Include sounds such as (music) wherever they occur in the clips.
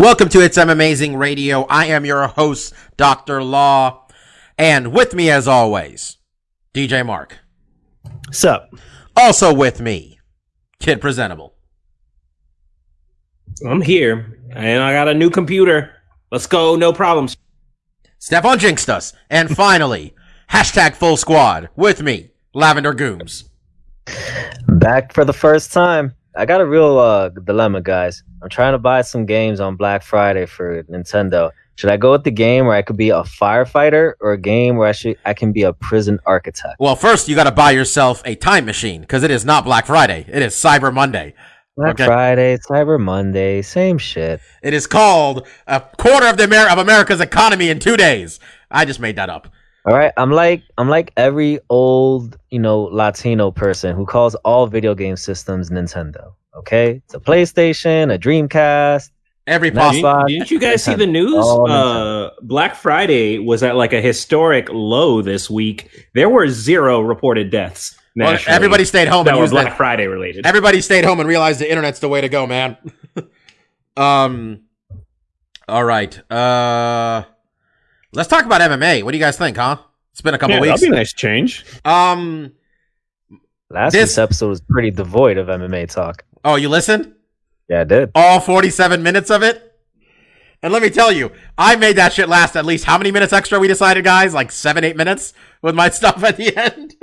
Welcome to It's M Amazing Radio. I am your host, Dr. Law. And with me, as always, DJ Mark. Sup? Also with me, Kid Presentable. I'm here, and I got a new computer. Let's go, no problems. Stefan jinxed us. And finally, (laughs) hashtag full squad with me, Lavender Gooms. Back for the first time. I got a real uh, dilemma, guys. I'm trying to buy some games on Black Friday for Nintendo. Should I go with the game where I could be a firefighter or a game where I should I can be a prison architect? Well, first you got to buy yourself a time machine because it is not Black Friday. It is Cyber Monday. Black Okay. Friday, Cyber Monday, same shit. It is called a quarter of the Amer- of America's economy in two days. I just made that up. All right, I'm like I'm like every old, you know, Latino person who calls all video game systems Nintendo. Okay? It's a PlayStation, a Dreamcast. Every Nice. possible. Xbox, Didn't you guys see the news? Uh, Black Friday was at like a historic low this week. There were zero reported deaths. Well, everybody stayed home that and were used Black it. Friday related. Everybody stayed home and realized the internet's the way to go, man. (laughs) um, all right. Uh, let's talk about MMA. What do you guys think, huh? It's been a couple Yeah, weeks. that'll be a nice change. Um, Last This- week's episode was pretty devoid of MMA talk. oh, you listened? Yeah, I did. All forty-seven minutes of it. And let me tell you, I made that shit last at least how many minutes extra we decided, guys? Like seven, eight minutes with my (laughs) stuff at the end.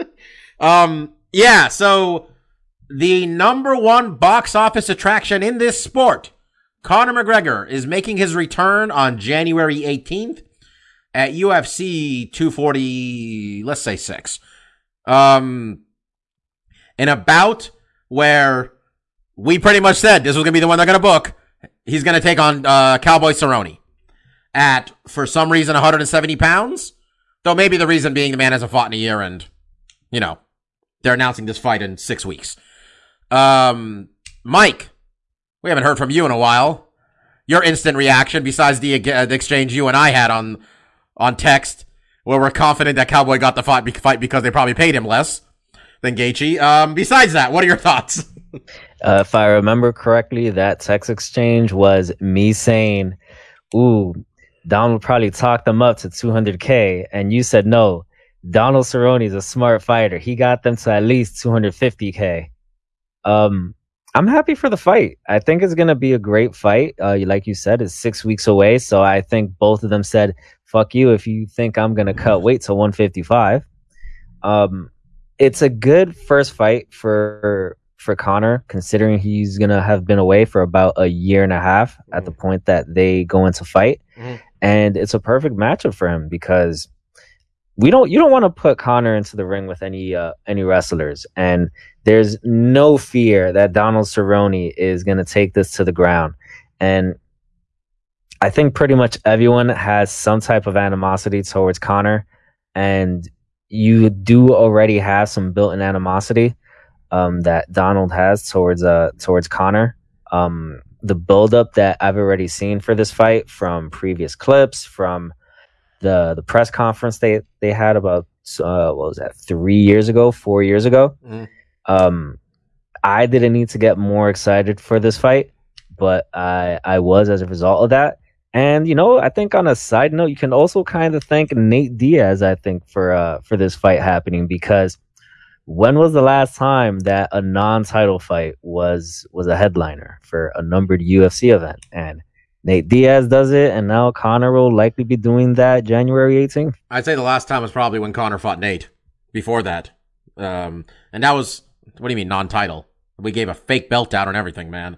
um, yeah, so the number one box office attraction in this sport, Conor McGregor, is making his return on January 18th at UFC 240, let's say six. Um, in a bout where we pretty much said this was going to be the one they're going to book. He's going to take on uh, Cowboy Cerrone at, for some reason, 170 pounds. Though maybe the reason being the man hasn't fought in a year and, you know, they're announcing this fight in six weeks. Um, Mike, we haven't heard from you in a while. Your instant reaction, besides the, uh, the exchange you and I had on on text, where we're confident that Cowboy got the fight, because they probably paid him less than Gaethje. Um, besides that, what are your thoughts? Uh, if I remember correctly, that text exchange was me saying, "Ooh, Donald probably talked them up to 200k," and you said no. Donald is a smart fighter. He got them to at least 250k. Um, I'm happy for the fight. I think it's gonna be a great fight. Uh, like you said, it's six weeks away, so I think both of them said, "Fuck you if you think I'm gonna cut weight to 155." Um, it's a good first fight for for Conor, considering he's gonna have been away for about a year and a half at the point that they go into fight, Mhm. and it's a perfect matchup for him because we don't you don't want to put Conor into the ring with any uh, any wrestlers, and there's no fear that Donald Cerrone is gonna take this to the ground, and I think pretty much everyone has some type of animosity towards Conor, and you do already have some built-in animosity um, that Donald has towards uh towards Conor. Um, the buildup that I've already seen for this fight from previous clips, from the the press conference they they had about uh, what was that three years ago, four years ago. Mhm. Um, I didn't need to get more excited for this fight, but I I was as a result of that. And you know, I think on a side note, you can also kind of thank Nate Diaz. I think for uh for this fight happening because when was the last time that a non-title fight was was a headliner for a numbered UFC event? And Nate Diaz does it, and now Conor will likely be doing that January 18th. I'd say the last time was probably when Conor fought Nate. Before that, um, and that was what do you mean non-title? We gave a fake belt out and everything, man.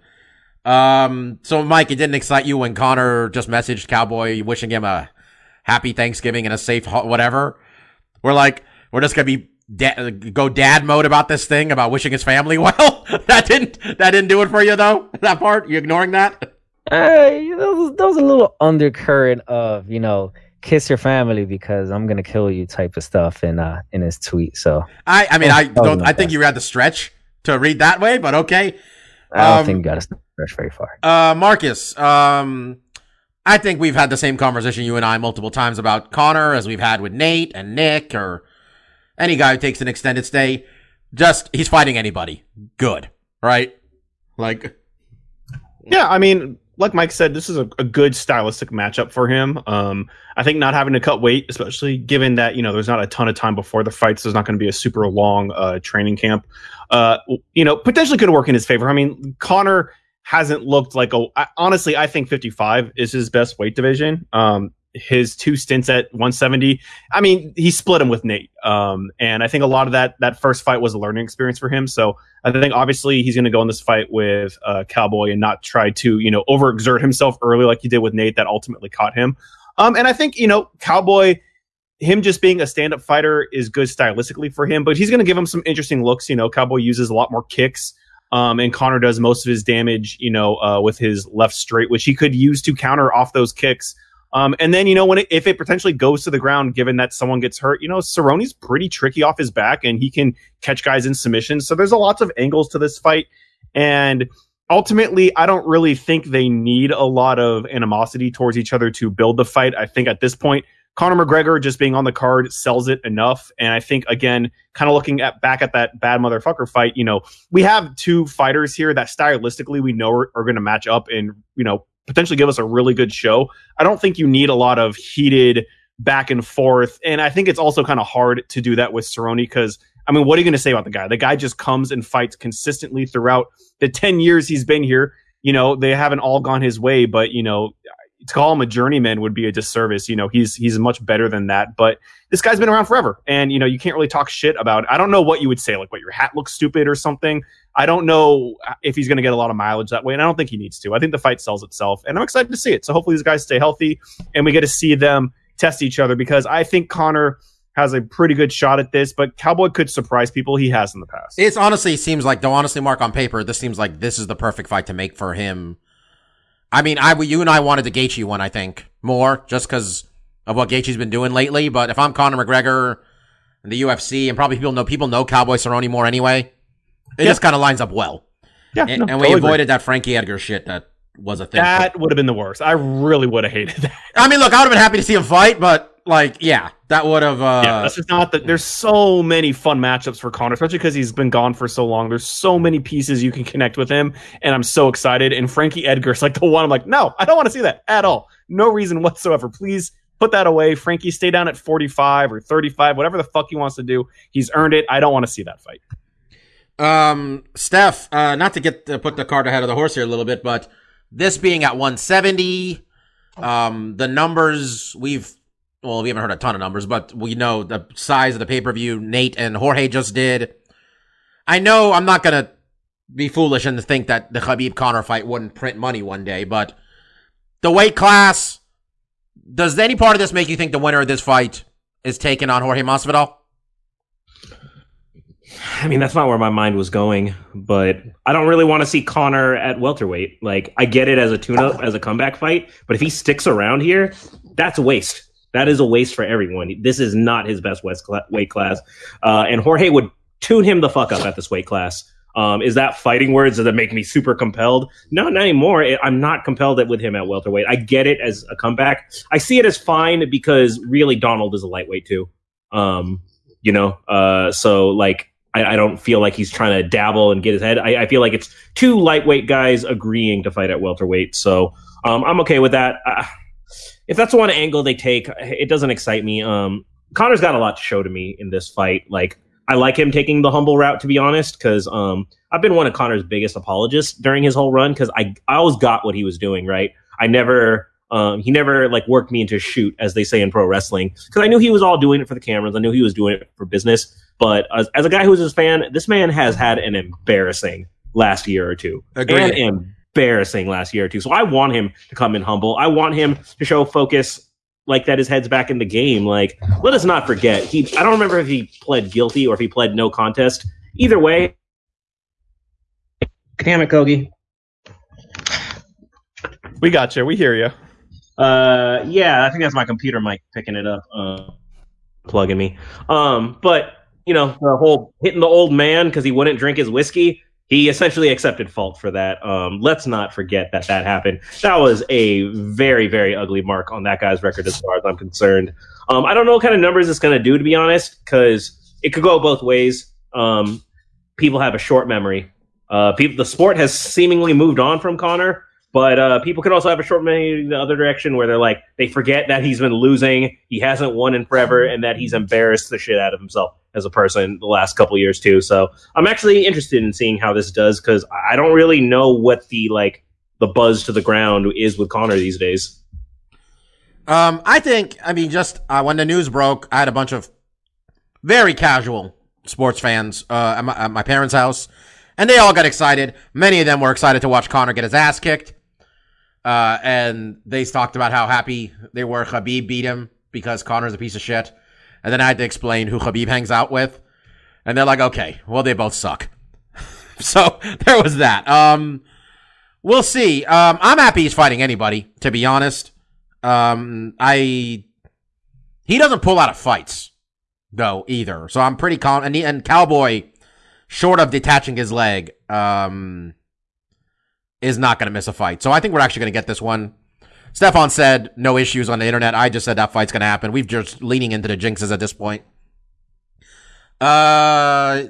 Um, so Mike, it didn't excite you when Conor just messaged Cowboy wishing him a happy Thanksgiving and a safe ho- whatever. We're like, we're just gonna be da- go dad mode about this thing about wishing his family (laughs) well. that didn't that didn't do it for you though. That part you ignoring that? Uh, there was, there was a little undercurrent of you know kiss your family because I'm gonna kill you type of stuff in uh in his tweet. So I, I mean, I don't. I think you had to stretch to read that way, but okay. I don't Um, think you got to stretch very far. Uh, Marcus, um, I think we've had the same conversation you and I multiple times about Conor as we've had with Nate and Nick or any guy who takes an extended stay. Just he's fighting anybody. Good, right? Like, Yeah, I mean, like Mike said, this is a, a good stylistic matchup for him. Um, I think not having to cut weight, especially given that you know there's not a ton of time before the fights, there's not going to be a super long uh, training camp. Uh, you know, potentially could work in his favor. I mean, Conor hasn't looked like a. I, honestly, I think 55 is his best weight division. Um, his two stints at 170. I mean, he split him with Nate. Um, and I think a lot of that that first fight was a learning experience for him. So I think obviously he's going to go in this fight with uh, Cowboy and not try to you know overexert himself early like he did with Nate. That ultimately caught him. Um, and I think you know Cowboy, him just being a stand-up fighter is good stylistically for him, but he's going to give him some interesting looks. You know, Cowboy uses a lot more kicks. Um, and Conor does most of his damage, you know, uh, with his left straight, which he could use to counter off those kicks. Um, and then, you know, when it, if it potentially goes to the ground, given that someone gets hurt, you know, Cerrone's pretty tricky off his back and he can catch guys in submissions. So there's a lots of angles to this fight. And ultimately, I don't really think they need a lot of animosity towards each other to build the fight. I think at this point, Conor McGregor just being on the card sells it enough. And I think again, kind of looking at back at that bad motherfucker fight, you know, we have two fighters here that stylistically we know are, are going to match up and, you know, potentially give us a really good show. I don't think you need a lot of heated back and forth. And I think it's also kind of hard to do that with Cerrone because I mean, what are you going to say about the guy? The guy just comes and fights consistently throughout the 10 years he's been here. You know, they haven't all gone his way, but you know, to call him a journeyman would be a disservice. You know, he's he's much better than that. But this guy's been around forever, and you know, you can't really talk shit about. I don't know what you would say, like what your hat looks stupid or something. I don't know if he's going to get a lot of mileage that way, and I don't think he needs to. I think the fight sells itself, and I'm excited to see it. So hopefully these guys stay healthy, and we get to see them test each other because I think Conor has a pretty good shot at this, but Cowboy could surprise people. He has in the past. It's honestly seems like though honestly, Mark on paper, this seems like this is the perfect fight to make for him. I mean, I you and I wanted the Gaethje one, I think, more just because of what Gaethje's been doing lately. But if I'm Conor McGregor and the UFC, and probably people know people know Cowboy Cerrone more anyway, it Yeah. just kind of lines up well. yeah, And, no, and we totally agree. avoided that Frankie Edgar shit that was a thing. That would have been the worst. I really would have hated that. I mean, look, I would have been happy to see him fight, but like, yeah, that would have. Uh, yeah, this is not that. There's so many fun matchups for Conor, especially because he's been gone for so long. There's so many pieces you can connect with him, and I'm so excited. And Frankie Edgar's like the one. I'm like, no, I don't want to see that at all. No reason whatsoever. Please put that away. Frankie, stay down at 45 or 35, whatever the fuck he wants to do. He's earned it. I don't want to see that fight. Um, Steph, uh, not to get to put the cart ahead of the horse here a little bit, but this being at 170, um, the numbers we've, well, we haven't heard a ton of numbers, but we know the size of the pay per view Nate and Jorge just did. I know I'm not gonna be foolish and think that the Khabib Conor fight wouldn't print money one day, but the weight class, does any part of this make you think the winner of this fight is taking on Jorge Masvidal? I mean, that's not where my mind was going, but I don't really want to see Conor at welterweight. Like, I get it as a tune-up, as a comeback fight, but if he sticks around here, that's a waste. That is a waste for everyone. This is not his best weight class, uh, and Jorge would tune him the fuck up at this weight class. Um, is that fighting words that make me super compelled? No, not anymore. I'm not compelled with him at welterweight. I get it as a comeback. I see it as fine because really Donald is a lightweight too. Um, you know, uh, so like I, I don't feel like he's trying to dabble and get his head. I, I feel like it's two lightweight guys agreeing to fight at welterweight. So um, I'm okay with that. If that's one angle they take, it doesn't excite me. Um, Conor's got a lot to show to me in this fight. Like I like him taking the humble route, to be honest, because um, I've been one of Conor's biggest apologists during his whole run because I I always got what he was doing. Right, I never. Um, he never like worked me into a shoot, as they say in pro wrestling, because I knew he was all doing it for the cameras. I knew he was doing it for business. But as, as a guy who's his fan, this man has had an embarrassing last year or two. Agreed. An embarrassing last year or two. So I want him to come in humble. I want him to show focus like that his head's back in the game. Like, let us not forget. He I don't remember if he pled guilty or if he pled no contest. Either way. Damn it, Kogi. We got you. We hear you. Uh, yeah, I think that's my computer mic picking it up, uh, plugging me. Um, but you know, the whole hitting the old man because he wouldn't drink his whiskey. He essentially accepted fault for that. Um, let's not forget that that happened. That was a very, very ugly mark on that guy's record, as far as I'm concerned. Um, I don't know what kind of numbers it's going to do, to be honest, because it could go both ways. Um, people have a short memory. Uh, people, the sport has seemingly moved on from Conor, but uh, people could also have a short memory in the other direction where they're like they forget that he's been losing, he hasn't won in forever, and that he's embarrassed the shit out of himself as a person the last couple years too. So I'm actually interested in seeing how this does because I don't really know what the like the buzz to the ground is with Conor these days. Um, I think, I mean, just uh, when the news broke, I had a bunch of very casual sports fans uh, at, my, at my parents' house, and they all got excited. Many of them were excited to watch Conor get his ass kicked. Uh, and they talked about how happy they were Khabib beat him because Conor's a piece of shit. And then I had to explain who Khabib hangs out with. And they're like, okay, well, they both suck. (laughs) so (laughs) there was that. Um, we'll see. Um, I'm happy he's fighting anybody, to be honest. Um, I, he doesn't pull out of fights though either. So I'm pretty calm. And, he, and Cowboy, short of detaching his leg, um, is not going to miss a fight. So I think we're actually going to get this one. Stefan said no issues on the internet. I just said that fight's going to happen. We've just leaning into the jinxes at this point. Uh,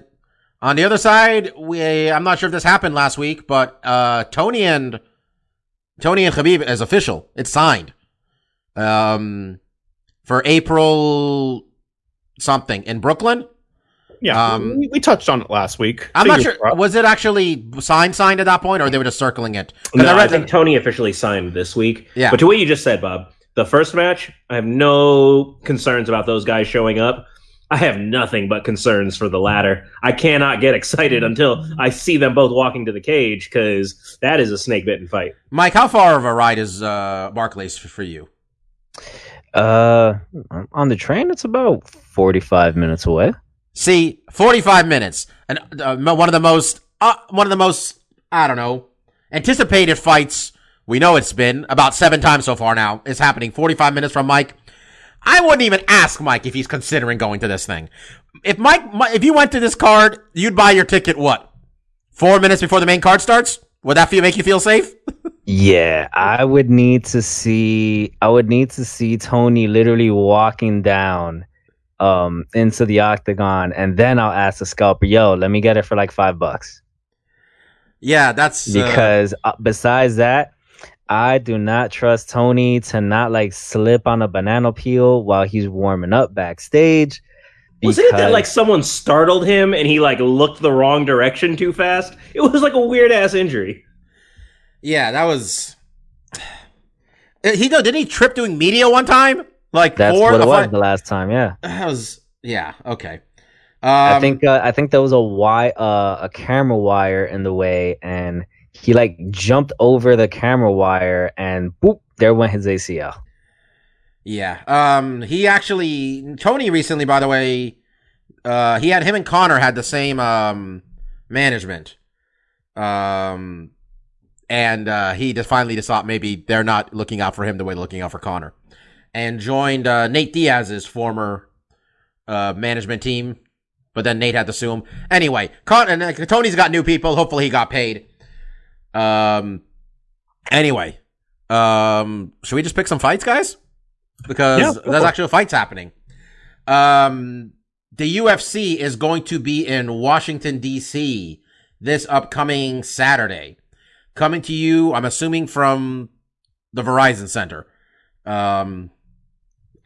on the other side, we I'm not sure if this happened last week, but uh, Tony and Tony and Khabib is official. It's signed. Um, for April something in Brooklyn. Yeah, Um, we, we touched on it last week. I'm not sure. crossed. Was it actually signed signed at that point, or they were just circling it? No, I I, think that- Tony officially signed this week. Yeah. But to what you just said, Bob, the first match, I have no concerns about those guys showing up. I have nothing but concerns for the latter. I cannot get (laughs) excited until I see them both walking to the cage because that is a snake bitten fight. Mike, how far of a ride is uh, Barclays for you? Uh, on the train, it's about forty-five minutes away. See, 45 minutes, and uh, one of the most, uh, one of the most, I don't know, anticipated fights. We know it's been about seven times so far now. Is happening 45 minutes from Mike. I wouldn't even ask Mike if he's considering going to this thing. If Mike, if you went to this card, you'd buy your ticket. What? Four minutes before the main card starts? Would that feel make you feel safe? (laughs) Yeah, I would need to see. I would need to see Tony literally walking down, um, into the octagon, and then I'll ask the scalper, "Yo, let me get it for like five bucks." Yeah, that's uh, Because uh, besides that, I do not trust Tony to not like slip on a banana peel while he's warming up backstage. Wasn't it that like someone startled him and he like looked the wrong direction too fast? It was like a weird ass injury. yeah, that was. (sighs) He didn't he trip doing media one time? Like That's four what it was five- the last time. Yeah. (sighs) That was yeah okay. Um, I think uh, I think there was a wi- uh, a camera wire in the way, and he like jumped over the camera wire, and boop, there went his ACL. yeah. Um, he actually Tony recently, by the way, uh, he had him and Conor had the same um management, um, and uh, he just finally decided maybe they're not looking out for him the way they're looking out for Conor, and joined uh, Nate Diaz's former uh management team. But then Nate had to sue him. Anyway, Con- and, uh, Tony's got new people. Hopefully, he got paid. Um. Anyway, um, should we just pick some fights, guys? Because Yeah, there's actual fights happening. Um, the UFC is going to be in Washington D.C. this upcoming Saturday. Coming to you, I'm assuming from the Verizon Center. Um,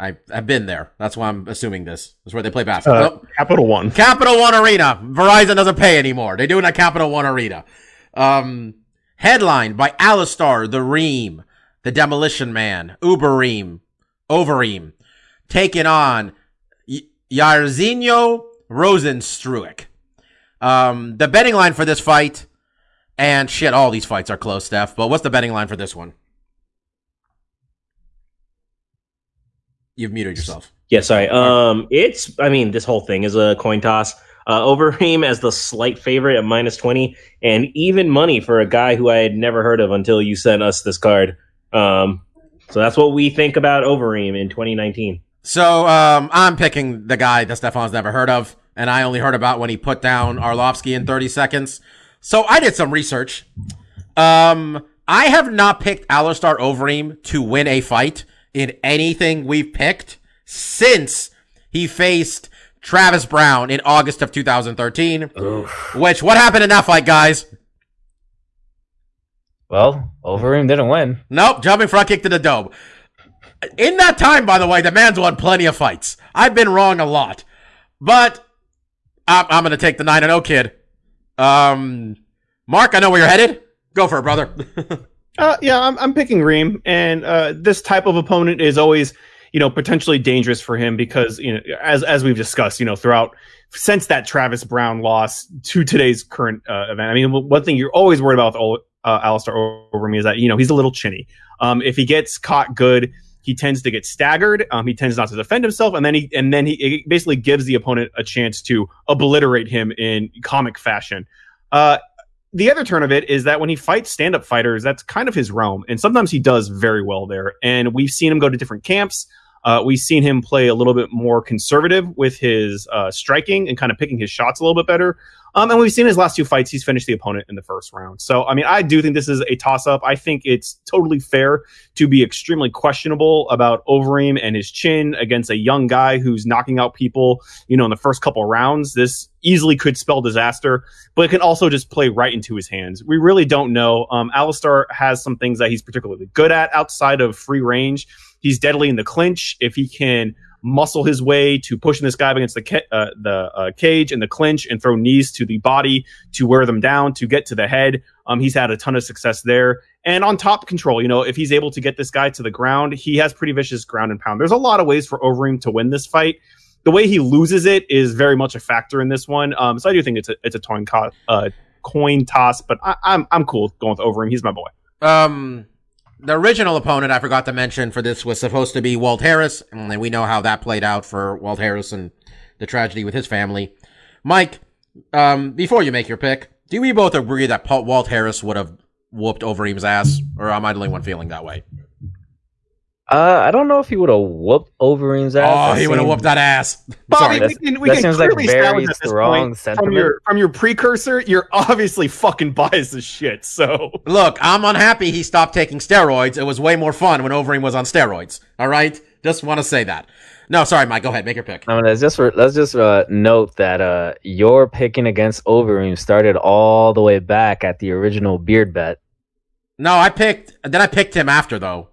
I I've been there. That's why I'm assuming this. That's where they play basketball. Uh, Capital One. Capital One Arena. Verizon doesn't pay anymore. They do it at Capital One Arena. Um, headlined by Alistair, the Reem, the Demolition Man, Ubereem, Overeem, taking on y- Jairzinho Rozenstruik. Um, the betting line for this fight, and shit, all these fights are close, Steph, but what's the betting line for this one? You've muted yourself. Yeah, sorry. Um, it's I mean this whole thing is a coin toss. Uh, Overeem as the slight favorite at minus twenty, and even money for a guy who I had never heard of until you sent us this card. Um, so that's what we think about Overeem in 2019. So um, I'm picking the guy that Stefan's never heard of, and I only heard about when he put down Arlovsky in 30 seconds. So I did some research. Um, I have not picked Alistair Overeem to win a fight in anything we've picked since he faced Travis Browne in August of 2013. Which what happened in that fight, guys? Well, Overeem didn't win. Nope, jumping front kick to the dome. In that time, by the way, the man's won plenty of fights. I've been wrong a lot, but I'm, I'm gonna take the nine and zero kid. Um, Mark, I know where you're headed. Go for it, brother. (laughs) Uh, yeah, I'm, I'm picking Reem, and uh, this type of opponent is always, you know, potentially dangerous for him because, you know, as as we've discussed, you know, throughout since that Travis Browne loss to today's current uh, event. I mean, one thing you're always worried about with uh, Alistair Overeem is that you know he's a little chinny. Um, if he gets caught good, he tends to get staggered. Um, he tends not to defend himself, and then he and then he basically gives the opponent a chance to obliterate him in comic fashion. Uh, the other turn of it is that when he fights stand-up fighters, that's kind of his realm, and sometimes he does very well there. And we've seen him go to different camps. Uh, we've seen him play a little bit more conservative with his uh, striking and kind of picking his shots a little bit better. Um, and we've seen his last two fights, he's finished the opponent in the first round. So, I mean, I do think this is a toss up. I think it's totally fair to be extremely questionable about Overeem and his chin against a young guy who's knocking out people, you know, in the first couple rounds. This easily could spell disaster, but it can also just play right into his hands. We really don't know. Um, Alistair has some things that he's particularly good at outside of free range. He's deadly in the clinch. If he can muscle his way to pushing this guy against the ca- uh, the uh, cage and the clinch and throw knees to the body to wear them down to get to the head. Um, he's had a ton of success there. And on top control, you know, if he's able to get this guy to the ground, he has pretty vicious ground and pound. There's a lot of ways for Overeem to win this fight. The way he loses it is very much a factor in this one. Um, so I do think it's a it's a coin, co- uh, coin toss, but I, I'm I'm cool going with Overeem. He's my boy. Um, the original opponent I forgot to mention for this was supposed to be Walt Harris, and we know how that played out for Walt Harris and the tragedy with his family. Mike, um, before you make your pick, do we both agree that Walt Harris would have whooped Overeem's ass, or am I the only one feeling that way? Uh, I don't know if he would have whooped Overeem's ass. Oh, That he would have whooped that ass. Bobby, Sorry. we can, we that can seems like clearly very establish at this strong point from your from your precursor. You're obviously fucking biased as shit. So Look, I'm unhappy he stopped taking steroids. It was way more fun when Overeem was on steroids. All right, just want to say that. No, sorry, Mike. Go ahead, make your pick. I mean, let's just let's just uh, note that uh, your picking against Overeem started all the way back at the original beard bet. No, I picked. Then I picked him after though.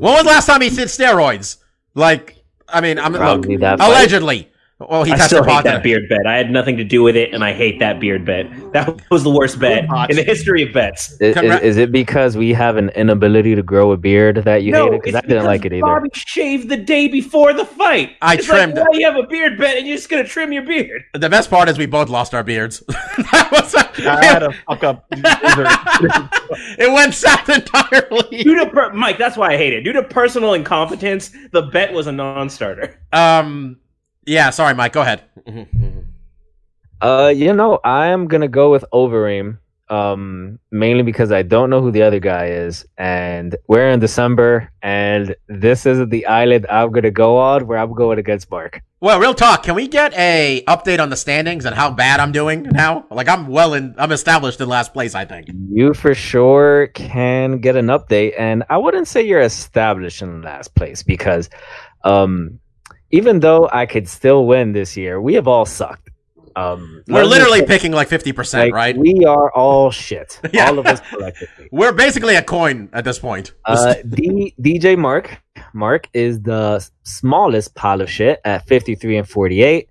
When was the last time he did steroids? Like, I mean, I'm look, that allegedly. Well, he I tested still hate that beard bet. I had nothing to do with it, and I hate that beard bet. That was the worst bet in the history of bets. Is, is, is it because we have an inability to grow a beard that you hate it? Because I didn't like it either. Bobby shaved the day before the fight. I It's trimmed- Like, why you have a beard bet and you're just gonna trim your beard? The best part is we both lost our beards. (laughs) that was. I had a fuck up. (laughs) it went south entirely. Due to per- Mike, that's why I hate it. Due to personal incompetence, the bet was a non-starter. Um. Yeah. Sorry, Mike. Go ahead. (laughs) Uh, you know, I am gonna go with Overeem. Um, mainly because I don't know who the other guy is, and we're in December, and this is the island I'm gonna go on where I'm going against Mark. Well, real talk. Can we get a update on the standings and how bad I'm doing now? Like I'm well in. I'm established in last place. I think. You for sure can get an update, and I wouldn't say you're established in last place because, um, even though I could still win this year, we have all sucked. Um, We're literally picking like fifty percent, like, right? We are all shit. (laughs) Yeah. All of us collectively. (laughs) We're basically a coin at this point. Uh, D- DJ Mark. Mark is the smallest pile of shit at 53 and 48.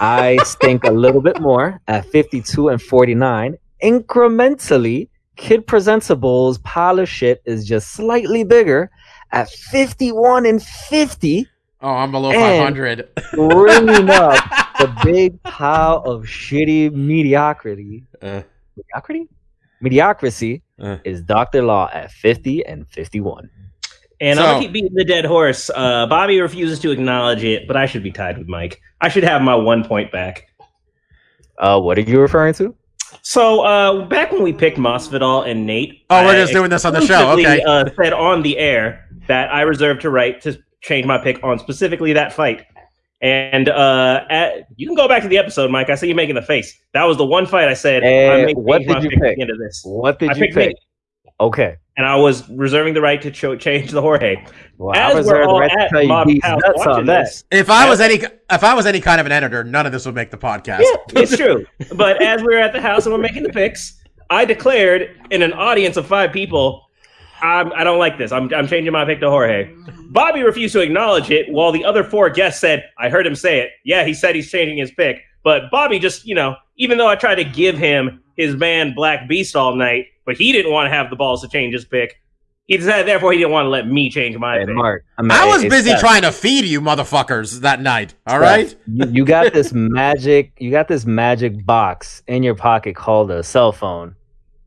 I (laughs) stink a little bit more at 52 and 49. Incrementally, Kid Presentable's pile of shit is just slightly bigger at 51 and 50, oh, I'm below and- five hundred. bringing (laughs) up the big pile of shitty mediocrity. Uh, Mediocrity? Mediocrity Uh. is Dr. Law at 50 and 51. And So- I'm gonna keep beating the dead horse. Uh, Bobby refuses to acknowledge it, but I should be tied with Mike. I should have my one point back. Uh, what are you referring to? So uh, back when we picked Masvidal and Nate, Oh, we're I just doing this on the show. Okay. Uh, said on the air that I reserved to right to change my pick on specifically that fight. And uh, at, you can go back to the episode, Mike. I see you making the face. That was the one fight I said. I may what change my did you pick at pick? the end of this. What did I you pick? Nate, Okay. and I was reserving the right to cho- change the Jorge. Well, As I we're reserve the all right to at tell you Mob these House nuts on watching that. this, If I was any if I was any kind of an editor, none of this would make the podcast. Yeah, it's true. But as we were at the house and we're making the picks, I declared in an audience of five people, I'm, I don't like this. I'm, I'm changing my pick to Jorge. Bobby refused to acknowledge it, while the other four guests said, I heard him say it. Yeah, he said he's changing his pick. But Bobby just, you know, even though I tried to give him his man Black Beast all night, but he didn't want to have the balls to change his pick. He decided, therefore, he didn't want to let me change my Hey, pick. Mark. I'm I was busy Steph, trying to feed you motherfuckers that night. All Steph, right? You, you got this magic. You got this magic box in your pocket called a cell phone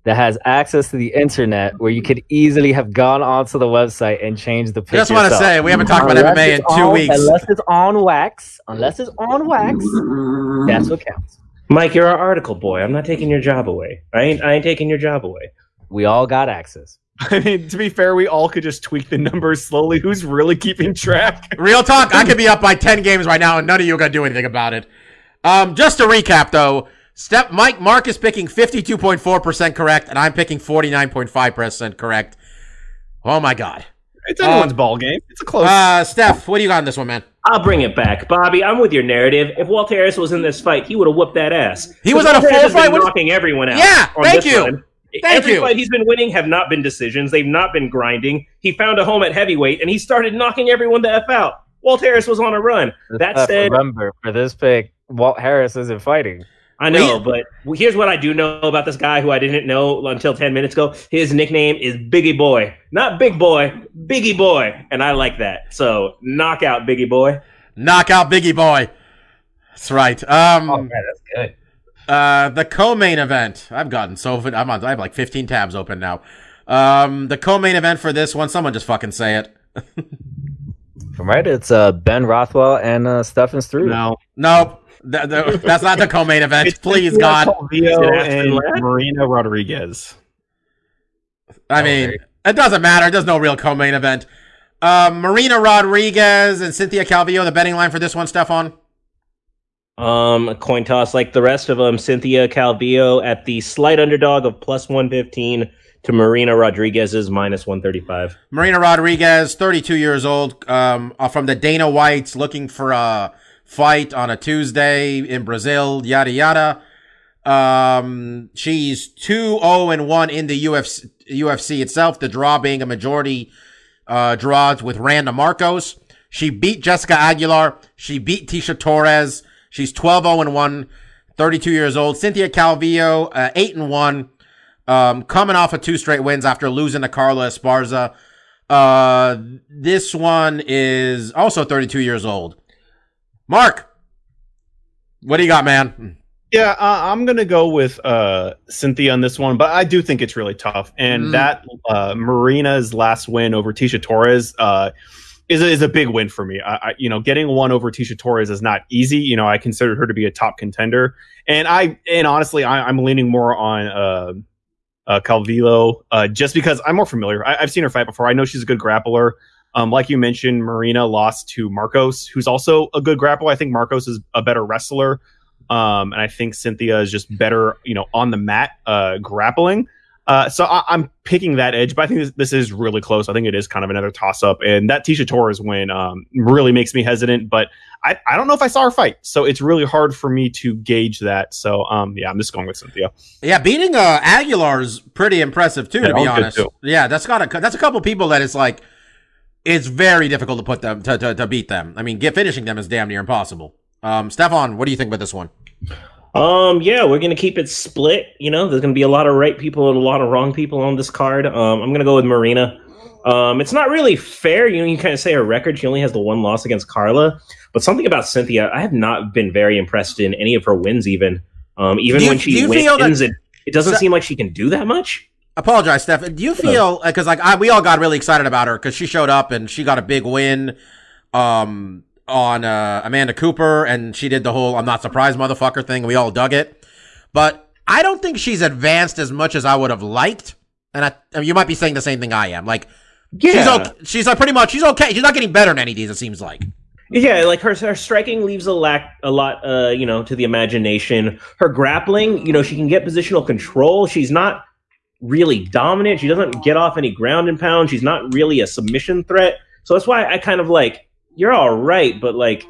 that has access to the internet, where you could easily have gone onto the website and changed the pick. Just want to say we haven't talked about Unless MMA in two on- weeks. Unless it's on wax. Unless it's on wax. That's what counts. Mike, you're our article boy. I'm not taking your job away. I ain't, I ain't taking your job away. We all got access. (laughs) I mean, to be fair, we all could just tweak the numbers slowly. Who's really keeping track? (laughs) Real talk, I could be up by 10 games right now and none of you are going to do anything about it. Um, just to recap though, Step Mike Mark is picking 52.4% correct and I'm picking 49.5% correct. Oh my god. It's anyone's ball game. It's a close. Uh, Steph, what do you got on this one, man? I'll bring it back, Bobby. I'm with your narrative. If Walt Harris was in this fight, he would have whooped that ass. He was on a Walt Harris full has been fight knocking everyone out. Yeah, on thank this you. run. Thank Every you. fight he's been winning have not been decisions. They've not been grinding. He found a home at heavyweight and he started knocking everyone the f out. Walt Harris was on a run. That Steph, said, remember for this pick, Walt Harris isn't fighting. I know, but here's what I do know about this guy who I didn't know until 10 minutes ago. His nickname is Biggie Boy. Not Big Boy, Biggie Boy. And I like that. So, knockout Biggie Boy. Knockout Biggie Boy. That's right. Um, Oh, that's good. uh, the co-main event. I've gotten so I'm on. I have like 15 tabs open now. Um, the co-main event for this one. Someone just fucking say it. (laughs) Right, it's uh, Ben Rothwell and uh, Stefan Struve. no, Nope. Th- th- that's not the co-main event. Please, God. Vio Is it Aspen and Ladd? Marina Rodriguez. I mean, it doesn't matter. There's no real co-main event. Um, Marina Rodriguez and Cynthia Calvillo, the betting line for this one, Stefan. Um, a coin toss like the rest of them. Cynthia Calvillo at the slight underdog of plus 115 to Marina Rodriguez's minus 135. Marina Rodriguez, 32 years old, um, uh, from the Dana Whites, looking for a fight on a Tuesday in Brazil, yada yada. Um, she's 2 0 and 1 in the UFC, UFC itself, the draw being a majority uh, draws with Randa Markos. She beat Jessica Aguilar. She beat Tecia Torres. She's 12 0 and 1, 32 years old. Cynthia Calvillo, uh, 8 and 1. Um, coming off of two straight wins after losing to Carla Esparza. Uh, this one is also 32 years old. Mark, what do you got, man? Yeah, uh, I'm gonna go with uh, Cynthia on this one, but I do think it's really tough. And Mm. that uh, Marina's last win over Tecia Torres uh, is a, is a big win for me. I, I, you know, getting one over Tecia Torres is not easy. You know, I considered her to be a top contender, and I and honestly, I, I'm leaning more on uh, uh, Calvillo uh, just because I'm more familiar. I, I've seen her fight before. I know she's a good grappler. Um, like you mentioned, Marina lost to Markos, who's also a good grappler. I think Markos is a better wrestler. Um, and I think Cynthia is just better, you know, on the mat, uh, grappling. Uh, so I, I'm picking that edge, but I think this, this is really close. I think it is kind of another toss up, and that Tecia Torres win um, really makes me hesitant. But I, I don't know if I saw her fight, so it's really hard for me to gauge that. So um, yeah, I'm just going with Cynthia. Yeah, beating uh, Aguilar is pretty impressive too, Yeah, to be that was good, honest. too. Yeah, that's got a that's a couple people that it's like it's very difficult to put them to, to, to beat them. I mean, get finishing them is damn near impossible. Um, Stefan, what do you think about this one? Um, yeah, we're gonna keep it split. You know, there's gonna be a lot of right people and a lot of wrong people on this card. Um, I'm gonna go with Marina. Um, it's not really fair. You know, you kind of say her record. She only has the one loss against Carla, but something about Cynthia, I have not been very impressed in any of her wins. Even, um, even you- when she wins, that- it it doesn't So- seem like she can do that much. Apologize, Steph. Do you feel because like I, we all got really excited about her because she showed up and she got a big win, um, on uh, Amanda Cooper and she did the whole "I'm not surprised" motherfucker thing. We all dug it, but I don't think she's advanced as much as I would have liked. And I, I mean, you might be saying the same thing I am. Like, she's Yeah. okay. She's like pretty much she's okay. She's not getting better in any of these. It seems like. Yeah, like her her striking leaves a lack a lot uh, you know, to the imagination. Her grappling, you know, she can get positional control. She's not really dominant. She doesn't get off any ground and pound. She's not really a submission threat. So that's why I kind of like you're all right, but like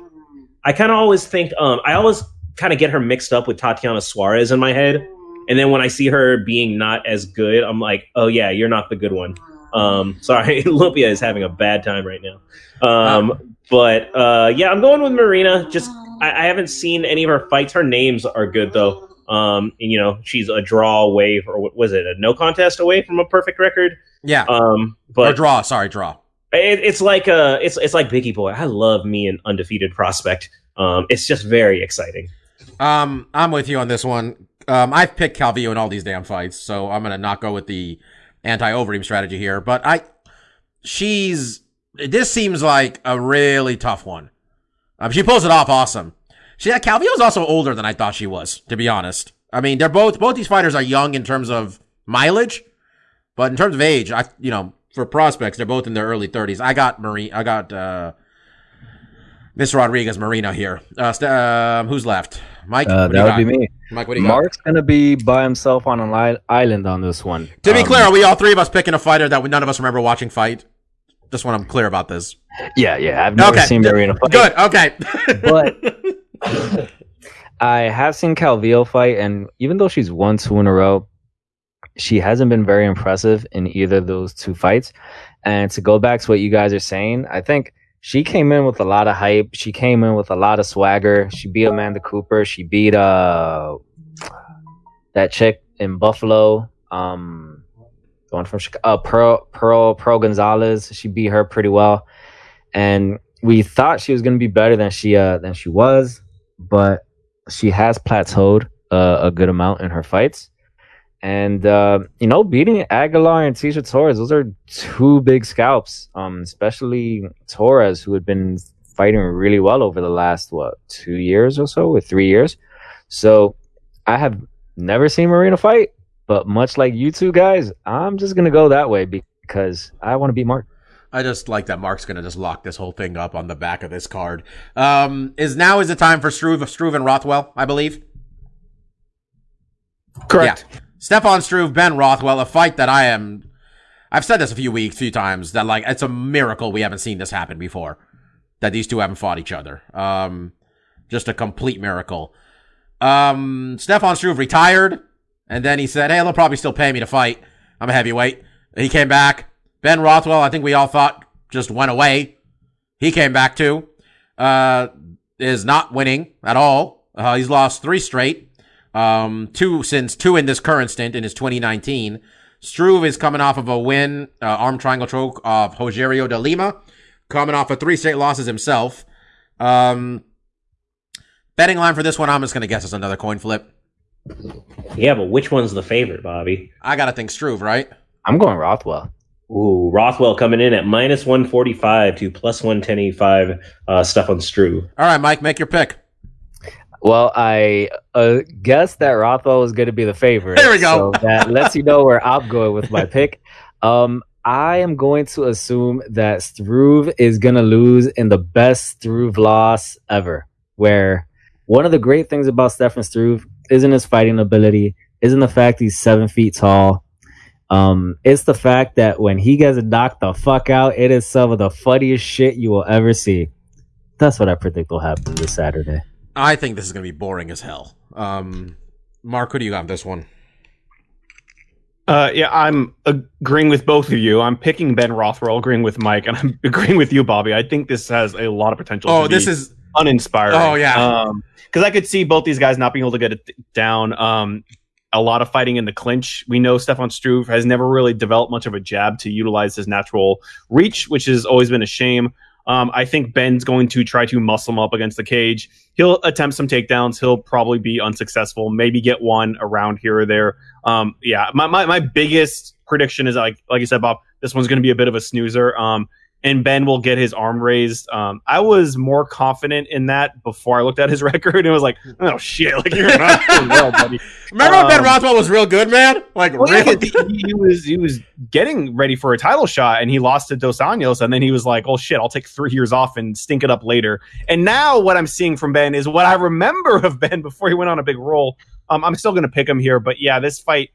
I kind of always think um I always kind of get her mixed up with Tatiana Suarez in my head. And then when I see her being not as good, I'm like, "Oh yeah, you're not the good one." Um (laughs) sorry, Olympia is having a bad time right now. Um but uh, yeah, I'm going with Marina. Just I, I haven't seen any of her fights. Her names are good though. Um, and, you know, she's a draw away, or what was it, a no contest away from a perfect record. Yeah. Um, or but draw. Sorry, draw. it, it's like uh, it's it's like Biggie Boy. I love me an undefeated prospect. Um, it's just very exciting. Um, I'm with you on this one. Um, I've picked Calvillo in all these damn fights, so I'm gonna not go with the anti-overeem strategy here. But I, she's this seems like a really tough one. Um, she pulls it off awesome. She, Calvillo's also older than I thought she was, to be honest. I mean, they're both both these fighters are young in terms of mileage, but in terms of age, I you know for prospects, they're both in their early 30s. I got Marie, I got uh, Miss Rodriguez Marina here. Uh, st- um, who's left? Mike. Uh, what do you that would got? be me. Mike, what do you got? Mark's gonna be by himself on an island on this one. To be Um, clear, are we all three of us picking a fighter that we, none of us remember watching fight? Just want to be clear about this. yeah, yeah. I've never Okay, seen. Marina fight, Good. Okay. but (laughs) I have seen Calvillo fight, and even though she's won two in a row, she hasn't been very impressive in either of those two fights. And to go back to what you guys are saying, I think she came in with a lot of hype. She came in with a lot of swagger. She beat Amanda Cooper. She beat uh that chick in Buffalo. Um, the one from Chicago, uh, Pearl Pearl Pearl Gonzalez. She beat her pretty well, and we thought she was going to be better than she uh than she was, but she has plateaued uh, a good amount in her fights. And uh, you know, beating Aguilar and Tecia Torres, those are two big scalps. Um, especially Torres, who had been fighting really well over the last what two years or so, or three years. So I have never seen Marina fight, but much like you two guys, I'm just gonna go that way because I want to beat Mark. I just like that Mark's gonna just lock this whole thing up on the back of this card. Um, is now is the time for Struve, Struve and Rothwell, I believe. Correct. Yeah. Stefan Struve, Ben Rothwell, a fight that I am. I've said this a few weeks, few times that like it's a miracle we haven't seen this happen before. That these two haven't fought each other. Um, just a complete miracle. Um, Stefan Struve retired, and then he said, "Hey, they'll probably still pay me to fight. I'm a heavyweight." He came back. Ben Rothwell, I think we all thought just went away. He came back too. Uh, is not winning at all. Uh, he's lost three straight. Um, two since two in this current stint in his 2019. Struve is coming off of a win, uh, arm triangle choke of Rogerio de Lima, coming off of three straight losses himself. Um, betting line for this one, I'm just gonna guess it's another coin flip. Yeah, but which one's the favorite, Bobby? I gotta think Struve, right? I'm going Rothwell. Ooh, Rothwell coming in at minus 145 to plus 110.85 uh, Stefan Struve. All right, Mike, make your pick. Well, I uh, guessed that Rothwell was going to be the favorite. There we go. So that (laughs) lets you know where I'm going with my pick. Um, I am going to assume that Struve is going to lose in the best Struve loss ever. Where one of the great things about Stefan Struve isn't his fighting ability, isn't the fact he's seven feet tall. Um, it's the fact that when he gets knocked the fuck out, it is some of the funniest shit you will ever see. That's what I predict will happen this Saturday. I think this is gonna be boring as hell. Um, Mark, who do you got on this one? Uh, yeah, I'm agreeing with both of you. I'm picking Ben Rothwell, agreeing with Mike, and I'm (laughs) agreeing with you, Bobby. I think this has a lot of potential. Oh, to this be is uninspiring. Oh, yeah. Um, because I could see both these guys not being able to get it down. Um, a lot of fighting in the clinch. We know Stefan Struve has never really developed much of a jab to utilize his natural reach, which has always been a shame. Um, I think Ben's going to try to muscle him up against the cage. He'll attempt some takedowns. He'll probably be unsuccessful. Maybe get one around here or there. Um, yeah, my, my, my biggest prediction is like like you said, Bob. This one's going to be a bit of a snoozer. Um, and Ben will get his arm raised. Um, I was more confident in that before I looked at his (laughs) record and was like, oh shit, like you're not (laughs) doing well, buddy. Remember when Ben Um, Rothwell was real good, man? Like Well, yeah, really? 'cause he, he was he was getting ready for a title shot, and he lost to Dos Anjos, and then he was like, "Oh shit, I'll take three years off and stink it up later." And now what I'm seeing from Ben is what I remember of Ben (laughs) before he went on a big roll. Um, I'm still going to pick him here, but yeah, this fight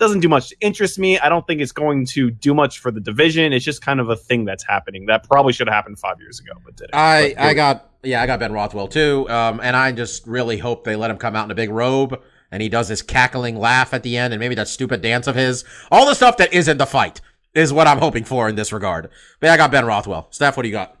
doesn't do much to interest me. I don't think it's going to do much for the division. It's just kind of a thing that's happening that probably should have happened five years ago, but didn't. I But I got yeah I got Ben Rothwell too. Um, and I just really hope they let him come out in a big robe and he does this cackling laugh at the end and maybe that stupid dance of his. All the stuff that isn't the fight is what I'm hoping for in this regard. But yeah, I got Ben Rothwell. Steph, what do you got?